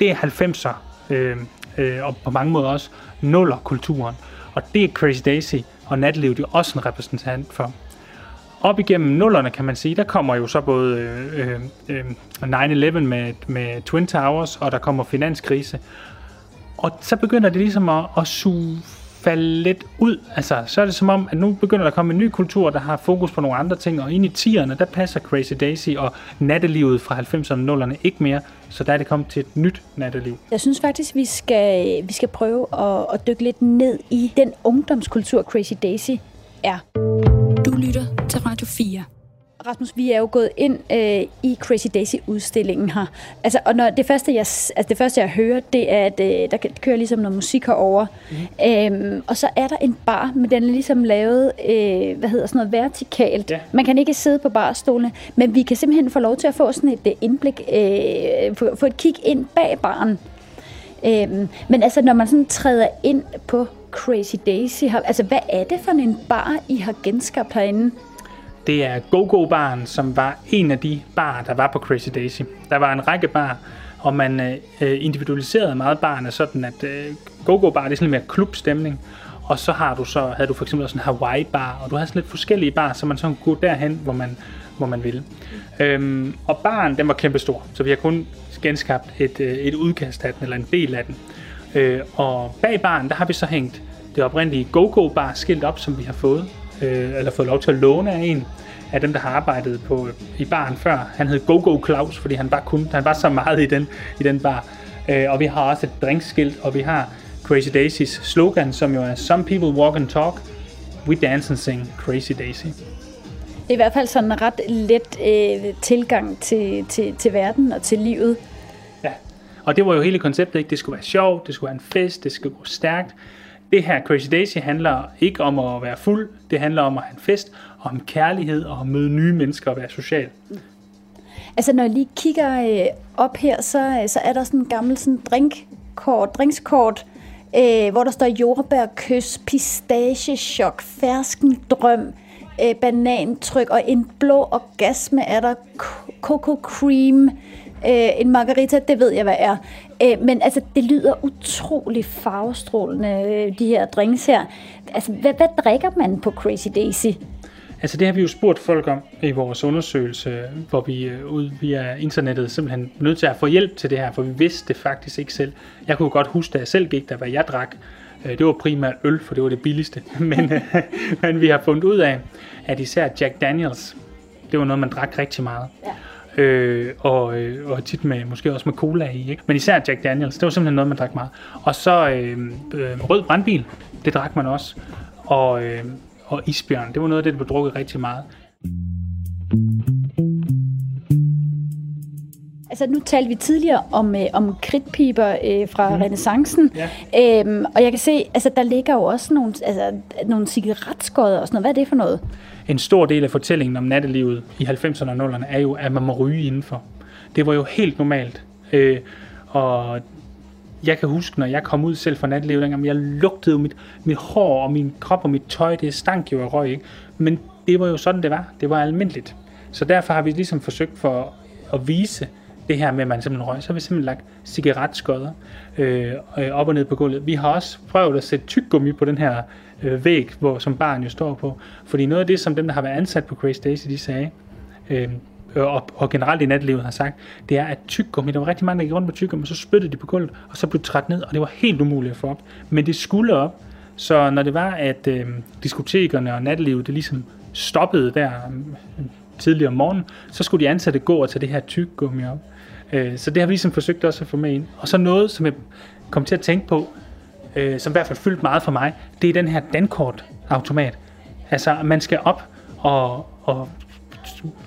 det er 90'er, øh, øh, og på mange måder også nuller kulturen. Og det er Crazy Daisy og Natlivet jo også en repræsentant for. Op igennem nullerne, kan man sige, der kommer jo så både øh, øh, øh 9-11 med, med Twin Towers, og der kommer finanskrise. Og så begynder det ligesom at, at suge falde lidt ud. Altså, så er det som om, at nu begynder der at komme en ny kultur, der har fokus på nogle andre ting, og ind i 10'erne, der passer Crazy Daisy og nattelivet fra 90'erne og 0'erne ikke mere, så der er det kommet til et nyt natteliv. Jeg synes faktisk, vi skal, vi skal prøve at, at dykke lidt ned i den ungdomskultur, Crazy Daisy er. Du lytter til Radio 4. Rasmus, vi er jo gået ind øh, i Crazy Daisy-udstillingen her. Altså, og når det, første, jeg, altså det første, jeg hører, det er, at øh, der kører ligesom noget musik herover. Mm. Øhm, og så er der en bar, men den er ligesom lavet, øh, hvad hedder sådan noget, vertikalt. Ja. Man kan ikke sidde på barstolene, men vi kan simpelthen få lov til at få sådan et øh, indblik, øh, få, få et kig ind bag baren. Øhm, men altså, når man sådan træder ind på Crazy Daisy, altså hvad er det for en bar, I har genskabt herinde? Det er Go-Go-baren, som var en af de barer, der var på Crazy Daisy. Der var en række bar, og man øh, øh individualiserede meget barne, sådan at øh, Go-Go-bar, det er sådan lidt mere klubstemning. Og så har du så, havde du for eksempel også en Hawaii-bar, og du havde sådan lidt forskellige bar, så man så kunne gå derhen, hvor man, hvor man ville. Øhm, og baren, den var kæmpestor, så vi har kun genskabt et, øh, et udkast af den, eller en del af den. Øh, og bag baren, der har vi så hængt det oprindelige Go-Go-bar skilt op, som vi har fået, øh, eller fået lov til at låne af en af dem, der har arbejdet på, i baren før. Han hed Go-Go Claus, fordi han var, kun, han var så meget i den, i den bar. Øh, og vi har også et drinkskilt, og vi har Crazy Daisys slogan, som jo er Some people walk and talk, we dance and sing Crazy Daisy. Det er i hvert fald sådan en ret let øh, tilgang til, til, til verden og til livet. Ja, og det var jo hele konceptet, ikke? Det skulle være sjovt, det skulle være en fest, det skulle gå stærkt. Det her Crazy Daisy handler ikke om at være fuld, det handler om at have en fest, om kærlighed og at møde nye mennesker og være social. Altså når jeg lige kigger øh, op her, så, øh, så er der sådan en gammel sådan drinkkort, drinkskort, øh, hvor der står jordbærkys, pistachechok, fersken drøm, øh, banantryk og en blå orgasme er der, coco cream, øh, en margarita, det ved jeg, hvad er. Øh, men altså, det lyder utrolig farvestrålende, øh, de her drinks her. Altså, hvad, hvad drikker man på Crazy Daisy? Altså det har vi jo spurgt folk om i vores undersøgelse, hvor vi øh, ud via internettet simpelthen nødt til at få hjælp til det her, for vi vidste det faktisk ikke selv. Jeg kunne godt huske, da jeg selv gik der, hvad jeg drak. Øh, det var primært øl, for det var det billigste. Men, øh, men vi har fundet ud af, at især Jack Daniels, det var noget, man drak rigtig meget. Ja. Øh, og, øh, og tit med, måske også med cola i, ikke? Men især Jack Daniels, det var simpelthen noget, man drak meget. Og så øh, øh, rød brandbil, det drak man også. Og, øh, og isbjørn, det var noget af det, der blev drukket rigtig meget. Altså nu talte vi tidligere om, øh, om kridtpiber øh, fra mm. renaissancen, ja. øhm, og jeg kan se, altså der ligger jo også nogle, altså, nogle cigaretskodder og sådan noget. Hvad er det for noget? En stor del af fortællingen om nattelivet i 90'erne og 0'erne er jo, at man må ryge indenfor. Det var jo helt normalt. Øh, og jeg kan huske, når jeg kom ud selv fra nattelivet dengang, jeg lugtede mit, mit hår og min krop og mit tøj, det stank jo af røg, ikke? Men det var jo sådan, det var. Det var almindeligt. Så derfor har vi ligesom forsøgt for at vise, det her med, at man simpelthen røg, så har vi simpelthen lagt cigaretskodder øh, øh, op og ned på gulvet. Vi har også prøvet at sætte tyggegummi på den her øh, væg, hvor, som barn jo står på. Fordi noget af det, som dem, der har været ansat på Crazy Daisy, de sagde, øh, øh og, og generelt i natlivet har sagt, det er, at tyggegummi, der var rigtig mange, der gik rundt med tyggegummi, så spyttede de på gulvet, og så blev træt ned, og det var helt umuligt at få op. Men det skulle op, så når det var, at øh, diskotekerne og natlivet, det ligesom stoppede der tidligere om morgenen, så skulle de ansatte gå og tage det her tyggegummi op. Øh, så det har vi ligesom forsøgt også at få med ind. Og så noget, som jeg kom til at tænke på, øh, som i hvert fald fyldt meget for mig, det er den her dankort-automat. Altså, man skal op og, og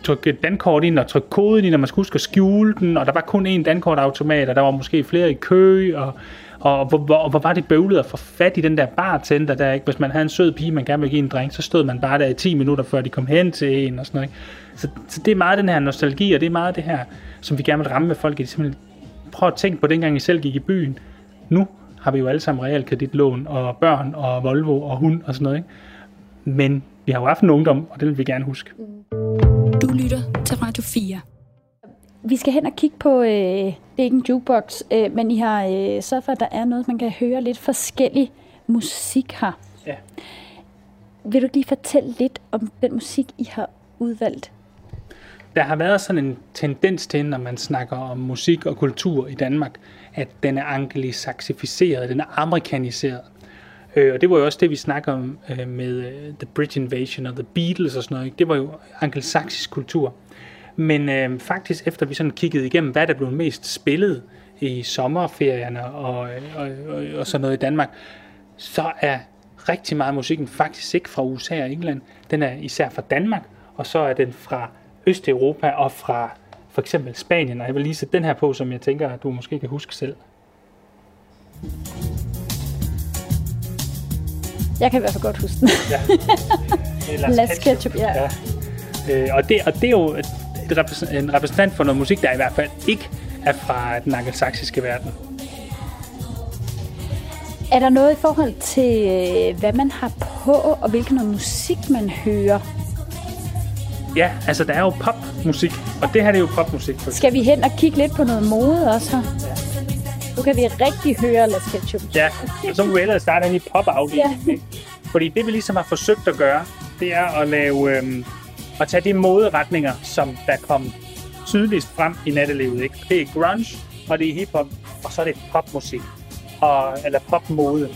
trykke dankort ind og trykke koden ind, og man skulle huske at skjule den, og der var kun én dankortautomat, og der var måske flere i kø, og, og hvor, hvor, hvor var det bøvlet at få fat i den der bartender der, ikke? Hvis man havde en sød pige, man gerne ville give en drink, så stod man bare der i 10 minutter, før de kom hen til en og sådan noget, ikke? Så, så det er meget den her nostalgi, og det er meget det her, som vi gerne vil ramme med folk, at de simpelthen prøv at tænke på dengang I selv gik i byen. Nu har vi jo alle sammen realkreditlån, og børn, og Volvo, og hund, og sådan noget, ikke? Men vi har jo haft en ungdom, og det vil vi gerne huske. Mm. Du lytter til Radio 4. Vi skal hen og kigge på, øh, det er ikke en jukebox, øh, men I har øh, så for, at der er noget, man kan høre lidt forskellig musik her. Ja. Vil du lige fortælle lidt om den musik, I har udvalgt? Der har været sådan en tendens til, når man snakker om musik og kultur i Danmark, at den er anglisaksificeret, den er amerikaniseret. Øh, og det var jo også det, vi snakker om øh, med øh, The British Invasion og The Beatles og sådan noget. Ikke? Det var jo angelsaksisk kultur. Men øh, faktisk efter vi sådan kiggede igennem, hvad der blev mest spillet i sommerferierne og, og, og, og sådan noget i Danmark, så er rigtig meget af musikken faktisk ikke fra USA og England. Den er især fra Danmark, og så er den fra Østeuropa og fra for eksempel Spanien. Og jeg vil lige sætte den her på, som jeg tænker, at du måske kan huske selv. Jeg kan i hvert fald godt huske den. Ja. Det er Lars Las Ketchup, ja. ja. Øh, og, det, og det er jo et, en repræsentant for noget musik, der i hvert fald ikke er fra den angelsaksiske verden. Er der noget i forhold til, øh, hvad man har på, og hvilken noget musik man hører? Ja, altså der er jo popmusik, og det her det er jo popmusik. For Skal vi hen og kigge lidt på noget mode også her? Nu kan vi rigtig høre Las Ketchup. Ja, og så må vi ellers starte ind i pop-afdelingen. Ja. Fordi det vi ligesom har forsøgt at gøre, det er at lave, øhm, at tage de moderetninger, som der kom tydeligst frem i nattelivet. Ikke? Det er grunge, og det er hiphop, og så er det popmusik, og, eller popmode.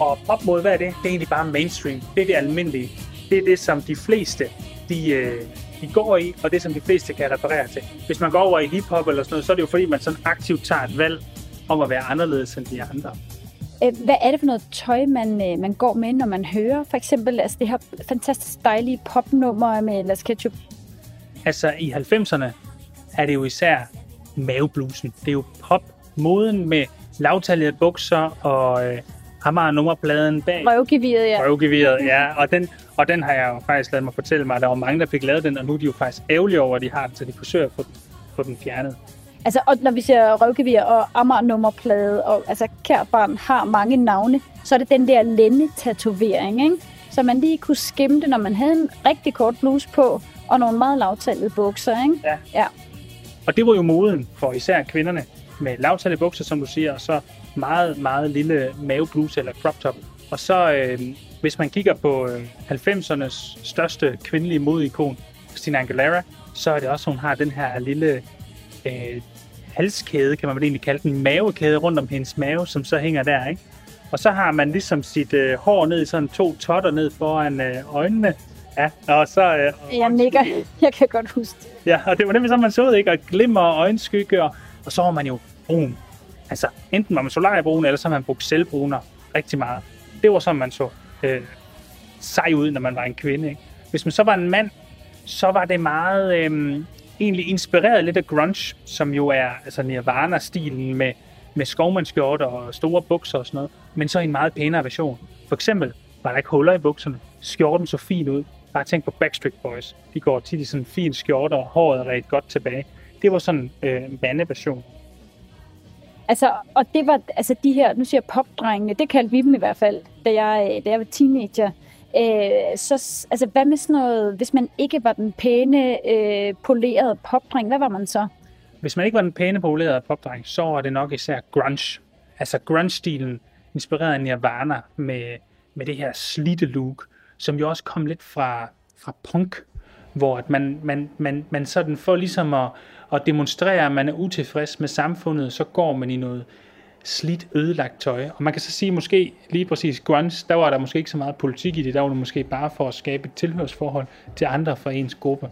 Og popmode, hvad er det? Det er egentlig bare mainstream. Det er det almindelige. Det er det, som de fleste, de, øh, de går i, og det, som de fleste kan referere til. Hvis man går over i hiphop eller sådan noget, så er det jo fordi, man sådan aktivt tager et valg om at være anderledes end de andre. Øh, Hvad er det for noget tøj, man, øh, man går med, når man hører for eksempel altså det her fantastisk dejlige popnummer med Las Ketchup? Altså i 90'erne er det jo især maveblusen. Det er jo popmoden med lavtallige bukser og øh, Amager nummerpladen bag Røvgeviret, ja. røvgeviret. Ja, og den, og den har jeg jo faktisk lavet mig fortælle mig, at der var mange, der fik lavet den, og nu er de jo faktisk ærgerlige over, at de har den, så de forsøger at få den, få den fjernet. Altså, og når vi siger røvgevir og Amager nummerplade, og altså kært barn har mange navne, så er det den der lænde-tatovering, ikke? Så man lige kunne skimme det, når man havde en rigtig kort bluse på, og nogle meget lavtallede bukser, ikke? Ja. Ja. Og det var jo moden for især kvinderne med lavtallige bukser, som du siger, og så meget, meget lille mavebluse eller crop top. Og så, øh, hvis man kigger på øh, 90'ernes største kvindelige modeikon, Christina Aguilera, så er det også, hun har den her lille øh, halskæde, kan man vel egentlig kalde den, mavekæde rundt om hendes mave, som så hænger der, ikke? Og så har man ligesom sit øh, hår ned i sådan to totter ned foran øh, øjnene. Ja, og så... Øh, Jeg nikker. Jeg kan godt huske det. Ja, og det var nemlig sådan, man så ud, ikke? Og glimmer og øjenskygge, og, og så var man jo brun. Altså, enten var man solariebrun, eller så har man brugt selvbruner rigtig meget. Det var sådan, man så øh, sej ud, når man var en kvinde, ikke? Hvis man så var en mand, så var det meget øh, egentlig inspireret lidt af grunge, som jo er altså Nirvana-stilen med, med skovmandskjorter og store bukser og sådan noget, men så i en meget pænere version. For eksempel var der ikke huller i bukserne. Skjorten så fin ud. Bare tænk på Backstreet Boys. De går tit i sådan en fin skjorte, og håret er ret godt tilbage. Det var sådan øh, mandeversion. Altså, og det var, altså de her, nu siger jeg popdrengene, det kaldte vi dem i hvert fald, da jeg, øh, da jeg var teenager. Øh, Øh, så, altså, hvad med sådan noget, hvis man ikke var den pæne, øh, polerede popdreng, hvad var man så? Hvis man ikke var den pæne polerede popdreng, så var det nok især grunge. Altså grunge-stilen, inspireret af Nirvana med, med det her slidte look, som jo også kom lidt fra, fra punk, hvor at man, man, man, man sådan for ligesom at, at demonstrere, at man er utilfreds med samfundet, så går man i noget slidt, ødelagt tøj. Og man kan så sige, måske lige præcis grunge, der var der måske ikke så meget politik i det, der var det måske bare for at skabe et tilhørsforhold til andre fra ens gruppe.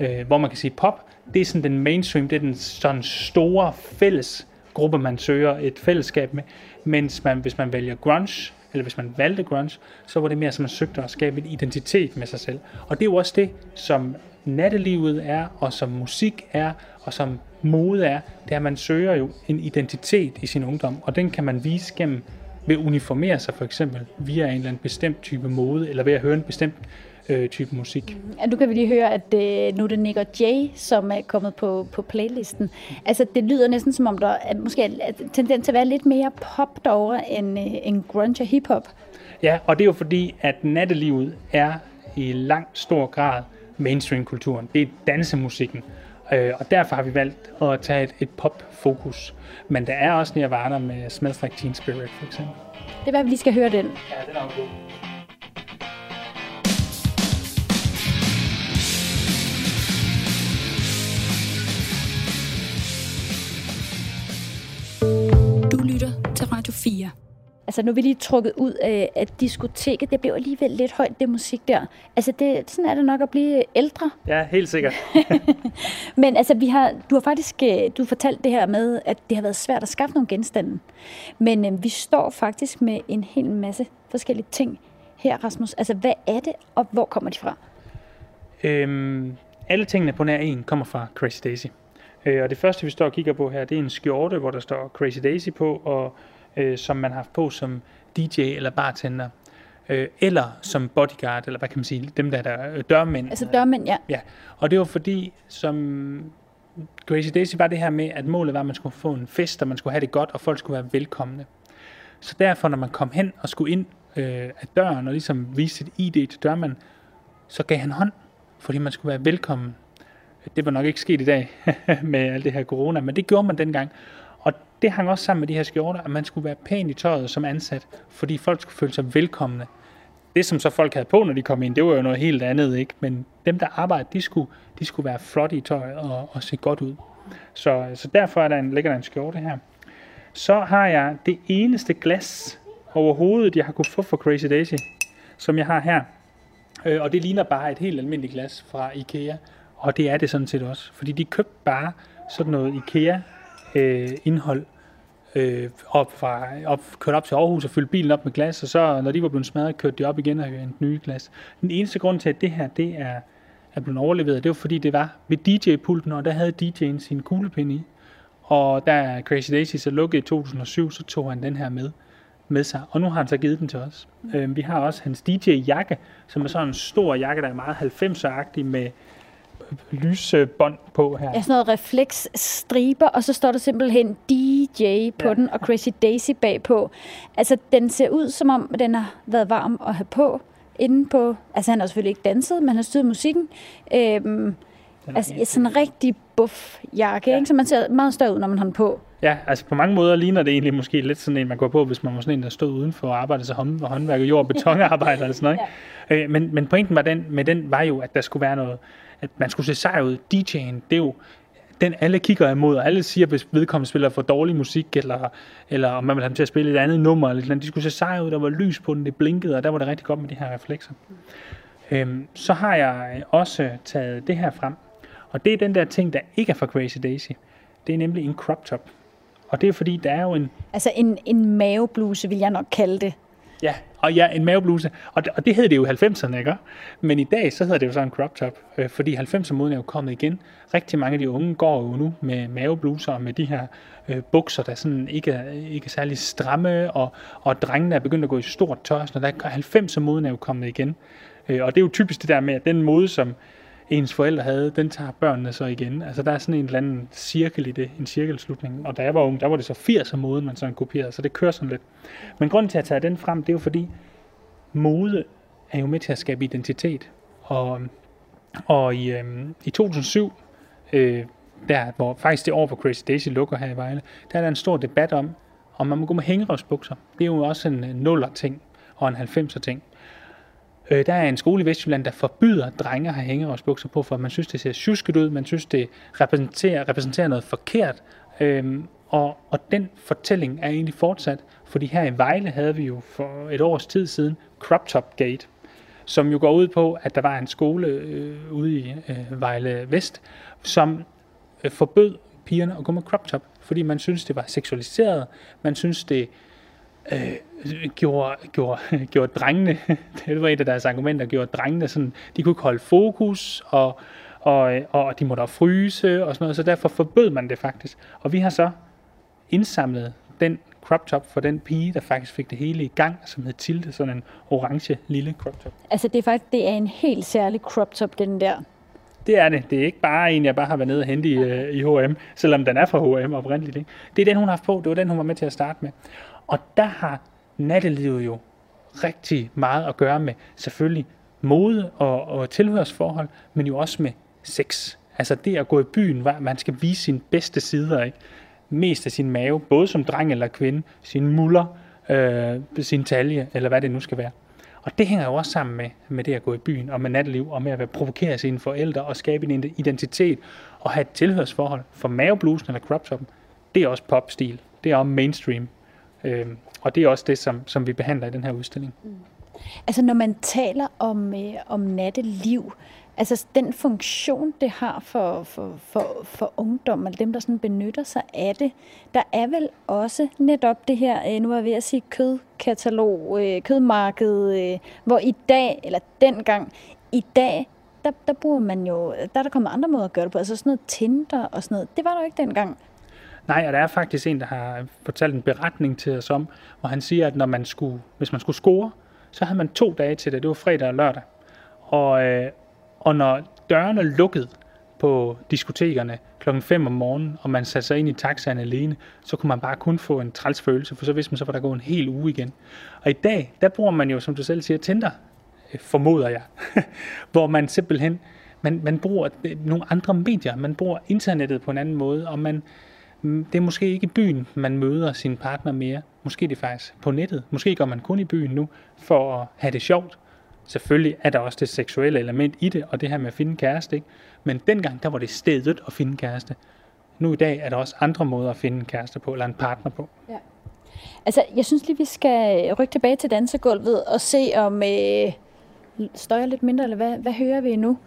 Øh, hvor man kan sige, pop, det er sådan den mainstream, det er den sådan store fælles gruppe, man søger et fællesskab med. Mens man, hvis man vælger grunge, eller hvis man valgte grunge, så var det mere, som man søgte at skabe en identitet med sig selv. Og det er jo også det, som nattelivet er, og som musik er, og som mode er, det er, at man søger jo en identitet i sin ungdom, og den kan man vise gennem ved at uniformere sig for eksempel via en eller anden bestemt type mode, eller ved at høre en bestemt øh, type musik. Ja, nu kan vi lige høre, at øh, nu er det Nick og Jay, som er kommet på, på playlisten. Altså, det lyder næsten som om, der er måske er tendens til at være lidt mere pop derovre end, øh, end grunge og hiphop. Ja, og det er jo fordi, at nattelivet er i langt stor grad mainstream-kulturen. Det er dansemusikken. Øh, og derfor har vi valgt at tage et, et pop-fokus. Men der er også Nirvana med Smells Like Teen Spirit, for eksempel. Det er, hvad vi lige skal høre den. Ja, den er god. Du lytter til Radio 4. Altså, nu er vi lige trukket ud af, af diskoteket. Det blev alligevel lidt højt, det musik der. Altså, det, sådan er det nok at blive ældre. Ja, helt sikkert. Men altså, vi har, du har faktisk øh, du fortalt det her med, at det har været svært at skaffe nogle genstande. Men øh, vi står faktisk med en hel masse forskellige ting her, Rasmus. Altså, hvad er det, og hvor kommer de fra? Øhm, alle tingene på nær en kommer fra Crazy Daisy. Øh, og det første, vi står og kigger på her, det er en skjorte, hvor der står Crazy Daisy på, og øh, som man har haft på som DJ eller bartender. Øh, eller som bodyguard, eller hvad kan man sige, dem der er der øh, dørmænd. Altså dørmænd, ja. Ja, og det var fordi, som Crazy Daisy var det her med, at målet var, at man skulle få en fest, og man skulle have det godt, og folk skulle være velkomne. Så derfor, når man kom hen og skulle ind øh, af døren, og ligesom vise sit ID til dørmanden, så gav han hånd, fordi man skulle være velkommen. Det var nok ikke sket i dag med alt det her corona, men det gjorde man dengang. Det hang også sammen med de her skjorter, at man skulle være pæn i tøjet som ansat, fordi folk skulle føle sig velkomne. Det, som så folk havde på, når de kom ind, det var jo noget helt andet, ikke? Men dem, der arbejdede, de skulle, de skulle være flotte i tøjet og, og se godt ud. Så, så derfor er der en, ligger der en skjorte her. Så har jeg det eneste glas overhovedet, jeg har kunne få fra Crazy Daisy, som jeg har her. Øh, og det ligner bare et helt almindeligt glas fra IKEA. Og det er det sådan set også. Fordi de købte bare sådan noget IKEA-indhold øh, Øh, op fra, op, kørte op til Aarhus og fyldte bilen op med glas, og så når de var blevet smadret, kørte de op igen og hentede nye glas. Den eneste grund til, at det her det er, er blevet overleveret, det var fordi det var ved DJ-pulten, og der havde DJ'en sin kuglepinde i. Og da Crazy Daisy så lukkede i 2007, så tog han den her med med sig, og nu har han så givet den til os. Øh, vi har også hans DJ-jakke, som er sådan en stor jakke, der er meget 90'er-agtig med lysbånd på her. Ja, sådan noget refleksstriber, og så står der simpelthen DJ på ja. den, og Crazy Daisy bagpå. Altså, den ser ud, som om den har været varm at have på inde på... Altså, han har selvfølgelig ikke danset, men han har styret musikken. Øhm, altså, sådan en rigtig buff jakke, ja. ikke? så man ser meget større ud, når man har den på. Ja, altså på mange måder ligner det egentlig måske lidt sådan en, man går på, hvis man var sådan en, der stod udenfor og arbejdede sig hånd, håndværk, jord- og betonarbejder eller sådan noget. Ikke? ja. Øh, men, men pointen var den, med den var jo, at der skulle være noget, at man skulle se sej ud. DJ'en, det er jo den alle kigger imod, og alle siger, hvis vedkommende spiller for dårlig musik, eller, eller om man vil have dem til at spille et andet nummer, eller de skulle se sej ud, der var lys på den, det blinkede, og der var det rigtig godt med de her reflekser. Øhm, så har jeg også taget det her frem, og det er den der ting, der ikke er fra Crazy Daisy. Det er nemlig en crop top. Og det er fordi, der er jo en... Altså en, en mavebluse, vil jeg nok kalde det. Ja, og ja, en mavebluse. Og det, og det hed det jo i 90'erne, ikke? Men i dag, så hedder det jo så en crop top, øh, fordi 90'er-moden er jo kommet igen. Rigtig mange af de unge går jo nu med mavebluser og med de her øh, bukser, der sådan ikke er, ikke er særlig stramme, og, og drengene er begyndt at gå i stort tøj. når der 90'er-moden er jo kommet igen. Øh, og det er jo typisk det der med, at den mode, som ens forældre havde, den tager børnene så igen. Altså der er sådan en eller anden cirkel i det, en cirkelslutning. Og da jeg var ung, der var det så 80 mode, man sådan kopierede, så det kører sådan lidt. Men grunden til at tage den frem, det er jo fordi, mode er jo med til at skabe identitet. Og, og i, øhm, i 2007, øh, der, hvor faktisk det år, hvor Crazy Daisy lukker her i Vejle, der er der en stor debat om, om man må gå med hængerøvsbukser. Det er jo også en nuller ting og en 90'er ting. Øh, der er en skole i Vestjylland, der forbyder drenge at have hængerøvsbukser på, for man synes, det ser tjusket ud, man synes, det repræsenterer, repræsenterer noget forkert. Øh, og, og den fortælling er egentlig fortsat, fordi her i Vejle havde vi jo for et års tid siden Crop Top Gate, som jo går ud på, at der var en skole øh, ude i øh, Vejle Vest, som øh, forbød pigerne at gå med crop top, fordi man synes, det var seksualiseret, man synes, det øh, gjorde, gjorde, gjorde drengene, det var et af deres argumenter, gjorde drengene sådan, de kunne ikke holde fokus, og, og, og de måtte fryse og sådan noget, så derfor forbød man det faktisk. Og vi har så indsamlet den crop top for den pige, der faktisk fik det hele i gang, som hed Tilde, sådan en orange lille crop top. Altså det er faktisk det er en helt særlig crop top, den der. Det er det. Det er ikke bare en, jeg bare har været nede og hente i, uh, i H&M, selvom den er fra H&M oprindeligt. Ikke? Det er den, hun har haft på. Det var den, hun var med til at starte med. Og der har nattelivet jo rigtig meget at gøre med selvfølgelig mode og, og tilhørsforhold, men jo også med sex. Altså det at gå i byen, hvor man skal vise sine bedste sider, ikke? mest af sin mave, både som dreng eller kvinde, sin muller, øh, sin talje, eller hvad det nu skal være. Og det hænger jo også sammen med, med det at gå i byen, og med natteliv, og med at provokere sine forældre, og skabe en identitet, og have et tilhørsforhold. For maveblusen eller crop toppen, det er også popstil. Det er også mainstream. Øh, og det er også det, som, som vi behandler i den her udstilling. Mm. Altså når man taler om, øh, om natteliv, altså den funktion, det har for, for, for, for ungdom, eller dem, der sådan benytter sig af det, der er vel også netop det her, øh, nu er jeg ved at sige kødkatalog, øh, kødmarked, øh, hvor i dag, eller dengang, i dag der, der bruger man jo, der er der kommet andre måder at gøre det på, altså sådan noget Tinder og sådan noget. Det var der jo ikke dengang. Nej, og der er faktisk en, der har fortalt en beretning til os om, hvor han siger, at når man skulle, hvis man skulle score, så havde man to dage til det. Det var fredag og lørdag. Og, øh, og når dørene lukkede på diskotekerne klokken 5 om morgenen, og man satte sig ind i taxaen alene, så kunne man bare kun få en træls følelse, for så vidste man, så var der gået en hel uge igen. Og i dag, der bruger man jo, som du selv siger, Tinder, øh, formoder jeg, hvor man simpelthen, man, man bruger øh, nogle andre medier, man bruger internettet på en anden måde, og man, det er måske ikke i byen, man møder sin partner mere. Måske det er faktisk på nettet. Måske går man kun i byen nu for at have det sjovt. Selvfølgelig er der også det seksuelle element i det, og det her med at finde kæreste. Ikke? Men dengang, der var det stedet at finde kæreste. Nu i dag er der også andre måder at finde en kæreste på, eller en partner på. Ja. Altså, jeg synes lige, vi skal rykke tilbage til dansegulvet og se om... Øh støjer lidt mindre, eller hvad, hvad hører vi nu?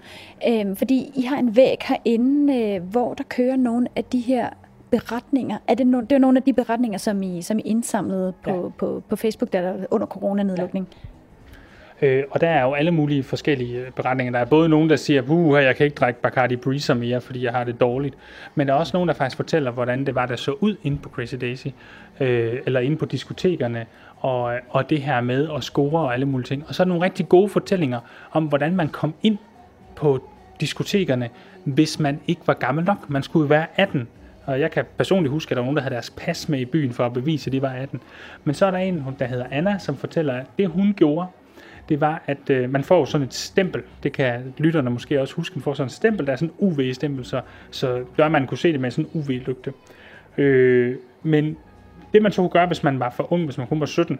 Øhm, fordi I har en væg herinde, øh, hvor der kører nogle af de her beretninger. Er det, no, det er nogle af de beretninger, som I, som I indsamlede på, ja. på, på Facebook der, der under coronanedlukning. Ja. Øh, og der er jo alle mulige forskellige øh, beretninger. Der er både nogen, der siger, at jeg kan ikke drikke Bacardi Breezer mere, fordi jeg har det dårligt. Men der er også nogen, der faktisk fortæller, hvordan det var, der så ud inde på Crazy Daisy, øh, eller inde på diskotekerne, og, og det her med at score og alle mulige ting. Og så er der nogle rigtig gode fortællinger om, hvordan man kom ind på diskotekerne, hvis man ikke var gammel nok. Man skulle være 18. Og jeg kan personligt huske, at der var nogen, der havde deres pas med i byen for at bevise, at de var 18. Men så er der en, der hedder Anna, som fortæller, at det hun gjorde, det var, at øh, man får sådan et stempel. Det kan lytterne måske også huske. Man får sådan et stempel, der er sådan en UV-stempel, så, så gør man kunne se det med sådan en UV-lygte. Øh, men det man så kunne gøre, hvis man var for ung, hvis man kun var 17,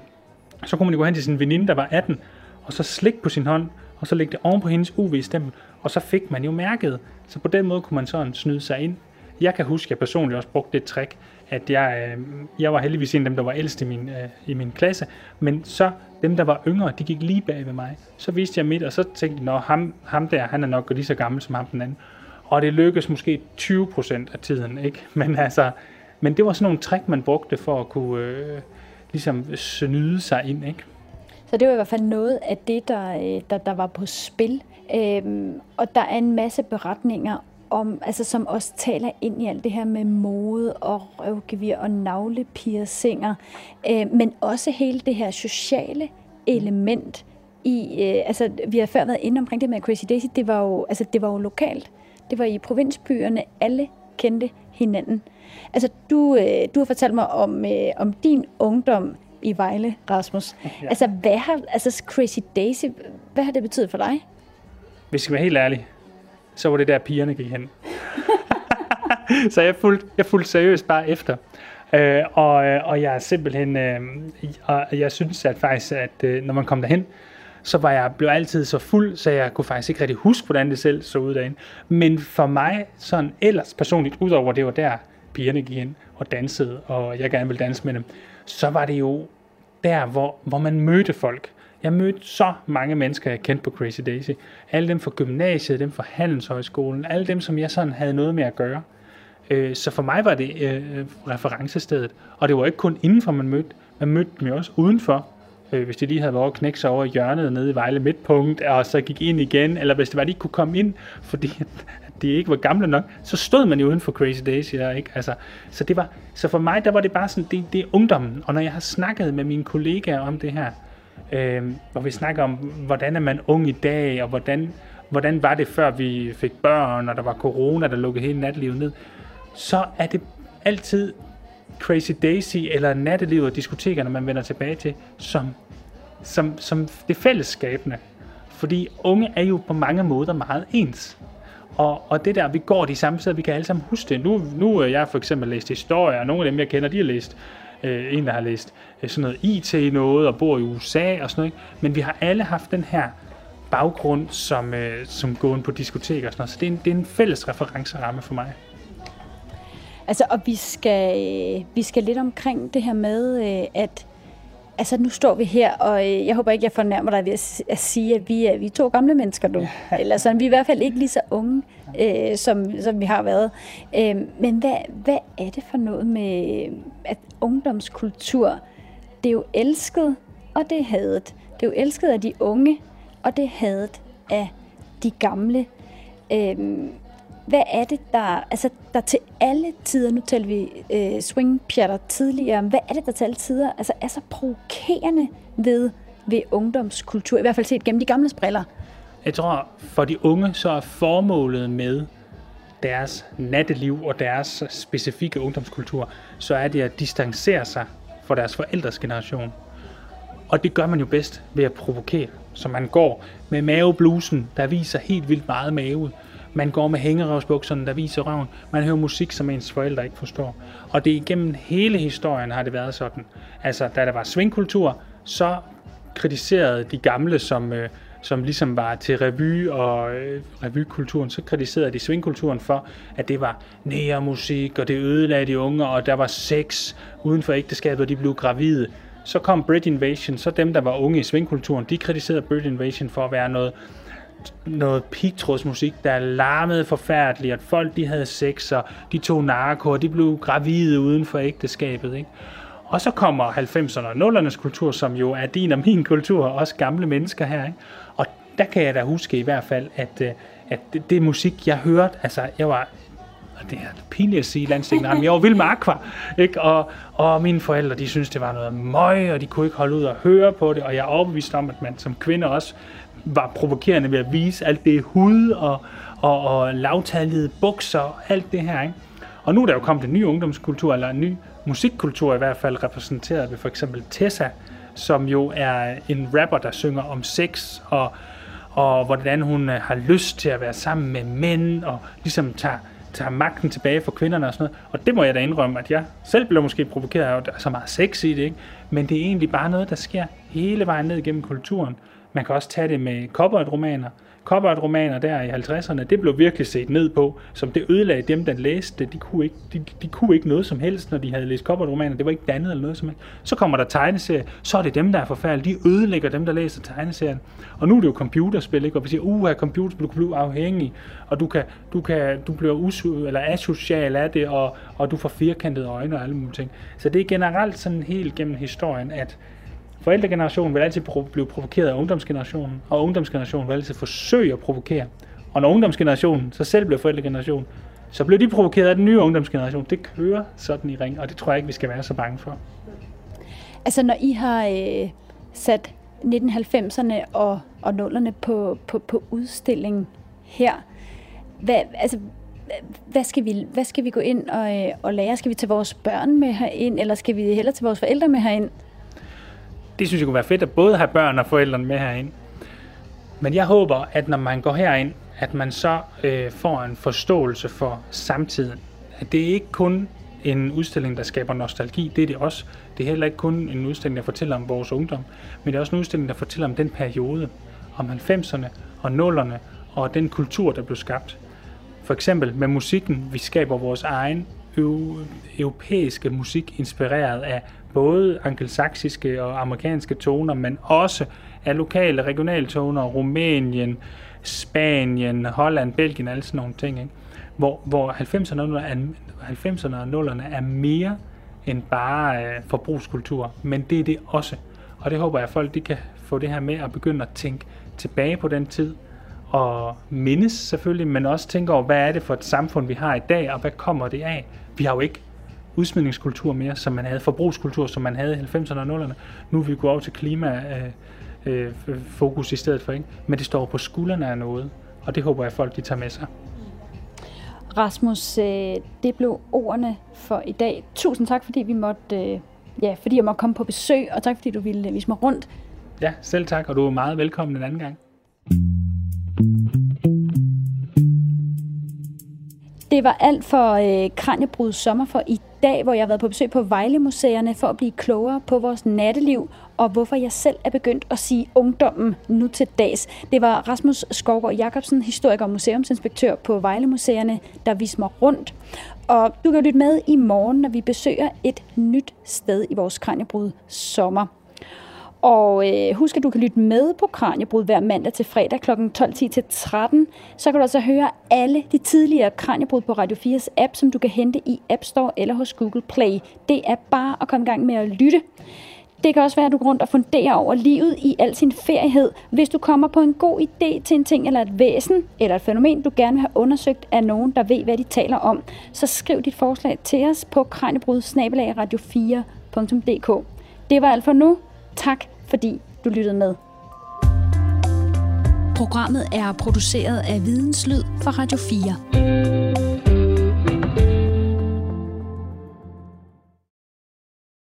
så kunne man gå hen til sin veninde, der var 18, og så slikke på sin hånd, og så lægge det oven på hendes UV-stempel, og så fik man jo mærket. Så på den måde kunne man sådan snyde sig ind. Jeg kan huske, at jeg personligt også brugte det trick, at jeg, øh, jeg var heldigvis en af dem, der var ældst i min, øh, i min klasse, men så dem, der var yngre, de gik lige bag ved mig. Så viste jeg mit, og så tænkte jeg, ham, ham der, han er nok lige så gammel som ham den anden. Og det lykkedes måske 20% af tiden, ikke? Men altså, men det var sådan nogle trick, man brugte for at kunne øh, ligesom snyde sig ind, ikke? Så det var i hvert fald noget af det, der, øh, der, der var på spil. Øhm, og der er en masse beretninger om, altså, som også taler ind i alt det her med mode og røvgevir og navlepiercinger, øh, men også hele det her sociale element i, øh, altså vi har før været inde omkring det med Crazy Daisy, det var jo, altså, det var jo lokalt. Det var i provinsbyerne, alle kendte hinanden. Altså du, øh, du har fortalt mig om, øh, om din ungdom i Vejle, Rasmus. Ja. Altså, hvad har, altså Crazy Daisy, hvad har det betydet for dig? Hvis jeg skal være helt ærlig, så var det der, pigerne gik hen. så jeg fulgte, jeg fulgte seriøst bare efter. Øh, og, øh, og jeg er simpelthen, øh, og jeg synes at faktisk, at øh, når man kom derhen, så var jeg blev altid så fuld, så jeg kunne faktisk ikke rigtig huske, hvordan det selv så ud derinde. Men for mig, sådan ellers personligt, udover det var der, pigerne gik ind og dansede, og jeg gerne ville danse med dem, så var det jo der, hvor, hvor man mødte folk. Jeg mødte så mange mennesker, jeg kendte på Crazy Daisy. Alle dem fra gymnasiet, dem fra Handelshøjskolen, alle dem, som jeg sådan havde noget med at gøre. Øh, så for mig var det øh, referencestedet. Og det var ikke kun indenfor, man mødte. Man mødte dem jo også udenfor. Øh, hvis de lige havde været og knække sig over i hjørnet nede i Vejle Midtpunkt, og så gik ind igen, eller hvis det var, de ikke kunne komme ind, fordi de ikke var gamle nok, så stod man jo uden for Crazy Daisy. Ja, ikke? Altså, så, det var, så for mig, der var det bare sådan, det, det er ungdommen. Og når jeg har snakket med mine kollegaer om det her, øh, hvor vi snakker om, hvordan er man ung i dag, og hvordan, hvordan var det, før vi fik børn, og der var corona, der lukkede hele natlivet ned, så er det altid Crazy Daisy eller nattelivet og diskotekerne, man vender tilbage til, som, som, som det fællesskabende. Fordi unge er jo på mange måder meget ens. Og, og det der, vi går de samme steder, vi kan alle sammen huske det. Nu, nu jeg for eksempel læst historie, og nogle af dem, jeg kender, de har læst øh, en, der har læst øh, sådan noget IT noget og bor i USA og sådan noget. Ikke? Men vi har alle haft den her baggrund som, øh, som gående på diskoteker og sådan noget. Så det er en, det er en fælles referenceramme for mig. Altså, og vi skal, øh, vi skal lidt omkring det her med, øh, at Altså, nu står vi her, og øh, jeg håber ikke, jeg fornærmer dig ved at sige, at vi er, vi er to gamle mennesker nu. Eller sådan, vi er i hvert fald ikke lige så unge, øh, som, som vi har været. Øh, men hvad, hvad er det for noget med at ungdomskultur? Det er jo elsket, og det er hadet. Det er jo elsket af de unge, og det er hadet af de gamle. Øhm, hvad er det, der, altså, der til alle tider, nu talte vi øh, swingpjatter tidligere, hvad er det, der til alle tider altså, er så provokerende ved, ved ungdomskultur, i hvert fald set gennem de gamle briller? Jeg tror, for de unge, så er formålet med deres natteliv og deres specifikke ungdomskultur, så er det at distancere sig fra deres forældres generation. Og det gør man jo bedst ved at provokere. Så man går med maveblusen, der viser helt vildt meget mave. Man går med hængerøvsbukserne, der viser røven. Man hører musik, som ens forældre ikke forstår. Og det igennem hele historien har det været sådan. Altså, da der var svingkultur, så kritiserede de gamle, som, øh, som ligesom var til revy og øh, revykulturen, så kritiserede de svingkulturen for, at det var musik, og det ødelagde de unge, og der var sex uden for ægteskabet, og de blev gravide. Så kom Brit Invasion, så dem, der var unge i svingkulturen, de kritiserede Brit Invasion for at være noget noget pigtrådsmusik, der larmede forfærdeligt, at folk de havde sex, og de tog narko, og de blev gravide uden for ægteskabet. Ikke? Og så kommer 90'erne og 0'ernes kultur, som jo er din og min kultur, og også gamle mennesker her. Ikke? Og der kan jeg da huske i hvert fald, at, øh, at det, det musik, jeg hørte, altså jeg var og det er pinligt at sige landstækkende, men jeg var vild med Aqua, ikke? Og, og mine forældre, de synes det var noget møg, og de kunne ikke holde ud og høre på det, og jeg er overbevist om, at man som kvinde også var provokerende ved at vise alt det hud og, og, og lavtallede bukser og alt det her, ikke? Og nu er der jo kommet en ny ungdomskultur, eller en ny musikkultur i hvert fald, repræsenteret ved for eksempel Tessa, som jo er en rapper, der synger om sex og, og hvordan hun øh, har lyst til at være sammen med mænd og ligesom tager, tager magten tilbage for kvinderne og sådan noget. Og det må jeg da indrømme, at jeg selv blev måske provokeret af, at der er så meget sex i det, ikke? men det er egentlig bare noget, der sker hele vejen ned igennem kulturen. Man kan også tage det med cowboy-romaner. Cowboy-romaner der i 50'erne, det blev virkelig set ned på, som det ødelagde dem, der læste det. De kunne ikke, de, de kunne ikke noget som helst, når de havde læst cowboy-romaner. Det var ikke dannet eller noget som helst. Så kommer der tegneserier, så er det dem, der er forfærdelige. De ødelægger dem, der læser tegneserien. Og nu er det jo computerspil, ikke? og vi siger, uh, her computerspil, du kan blive afhængig, og du, kan, du, kan, du bliver usu, eller asocial af det, og, og du får firkantede øjne og alle mulige ting. Så det er generelt sådan helt gennem historien, at Forældregenerationen vil altid blive provokeret af ungdomsgenerationen, og ungdomsgenerationen vil altid forsøge at provokere. Og når ungdomsgenerationen så selv bliver forældregenerationen, så bliver de provokeret af den nye ungdomsgeneration. Det kører sådan i ring, og det tror jeg ikke, vi skal være så bange for. Altså når I har øh, sat 1990'erne og, og nullerne på, på, på udstilling her, hvad, altså, hvad skal, vi, hvad skal vi gå ind og, øh, og lære? Skal vi tage vores børn med herind, eller skal vi hellere tage vores forældre med herind? Det synes jeg kunne være fedt at både have børn og forældrene med herind. Men jeg håber, at når man går herind, at man så øh, får en forståelse for samtiden. At det er ikke kun en udstilling, der skaber nostalgi, det er det også. Det er heller ikke kun en udstilling, der fortæller om vores ungdom, men det er også en udstilling, der fortæller om den periode, om 90'erne og 0'erne og den kultur, der blev skabt. For eksempel med musikken, vi skaber vores egen europæiske musik, inspireret af både angelsaksiske og amerikanske toner, men også af lokale, regionale toner, Rumænien, Spanien, Holland, Belgien, alle sådan nogle ting. Ikke? Hvor, hvor 90'erne og 90'erne og 0'erne er mere end bare øh, forbrugskultur, men det er det også. Og det håber jeg, at folk de kan få det her med at begynde at tænke tilbage på den tid, og mindes selvfølgelig, men også tænke over, hvad er det for et samfund, vi har i dag, og hvad kommer det af? Vi har jo ikke udsmidningskultur mere, som man havde, forbrugskultur, som man havde i 90'erne og 0'erne. Nu er vi gået over til klima øh, øh, fokus i stedet for, ikke? Men det står på skuldrene af noget, og det håber jeg, at folk de tager med sig. Rasmus, øh, det blev ordene for i dag. Tusind tak, fordi vi måtte, ja, fordi jeg måtte komme på besøg, og tak fordi du ville vise mig rundt. Ja, selv tak, og du er meget velkommen en anden gang. Det var alt for øh, Kranjebrud Sommer for i dag, hvor jeg har været på besøg på Vejle-museerne for at blive klogere på vores natteliv, og hvorfor jeg selv er begyndt at sige ungdommen nu til dags. Det var Rasmus Skovgaard Jacobsen, historiker og museumsinspektør på Vejle-museerne, der viste mig rundt. Og du kan lytte med i morgen, når vi besøger et nyt sted i vores Kranjebrud Sommer. Og øh, husk, at du kan lytte med på Kranjebrud hver mandag til fredag kl. 12.10 til 13. Så kan du altså høre alle de tidligere Kranjebrud på Radio 4's app, som du kan hente i App Store eller hos Google Play. Det er bare at komme i gang med at lytte. Det kan også være, at du går rundt og funderer over livet i al sin feriehed. Hvis du kommer på en god idé til en ting eller et væsen eller et fænomen, du gerne vil have undersøgt af nogen, der ved, hvad de taler om, så skriv dit forslag til os på kranjebrud radio4.dk. Det var alt for nu. Tak fordi du lyttede med. Programmet er produceret af Videnslyd for Radio 4.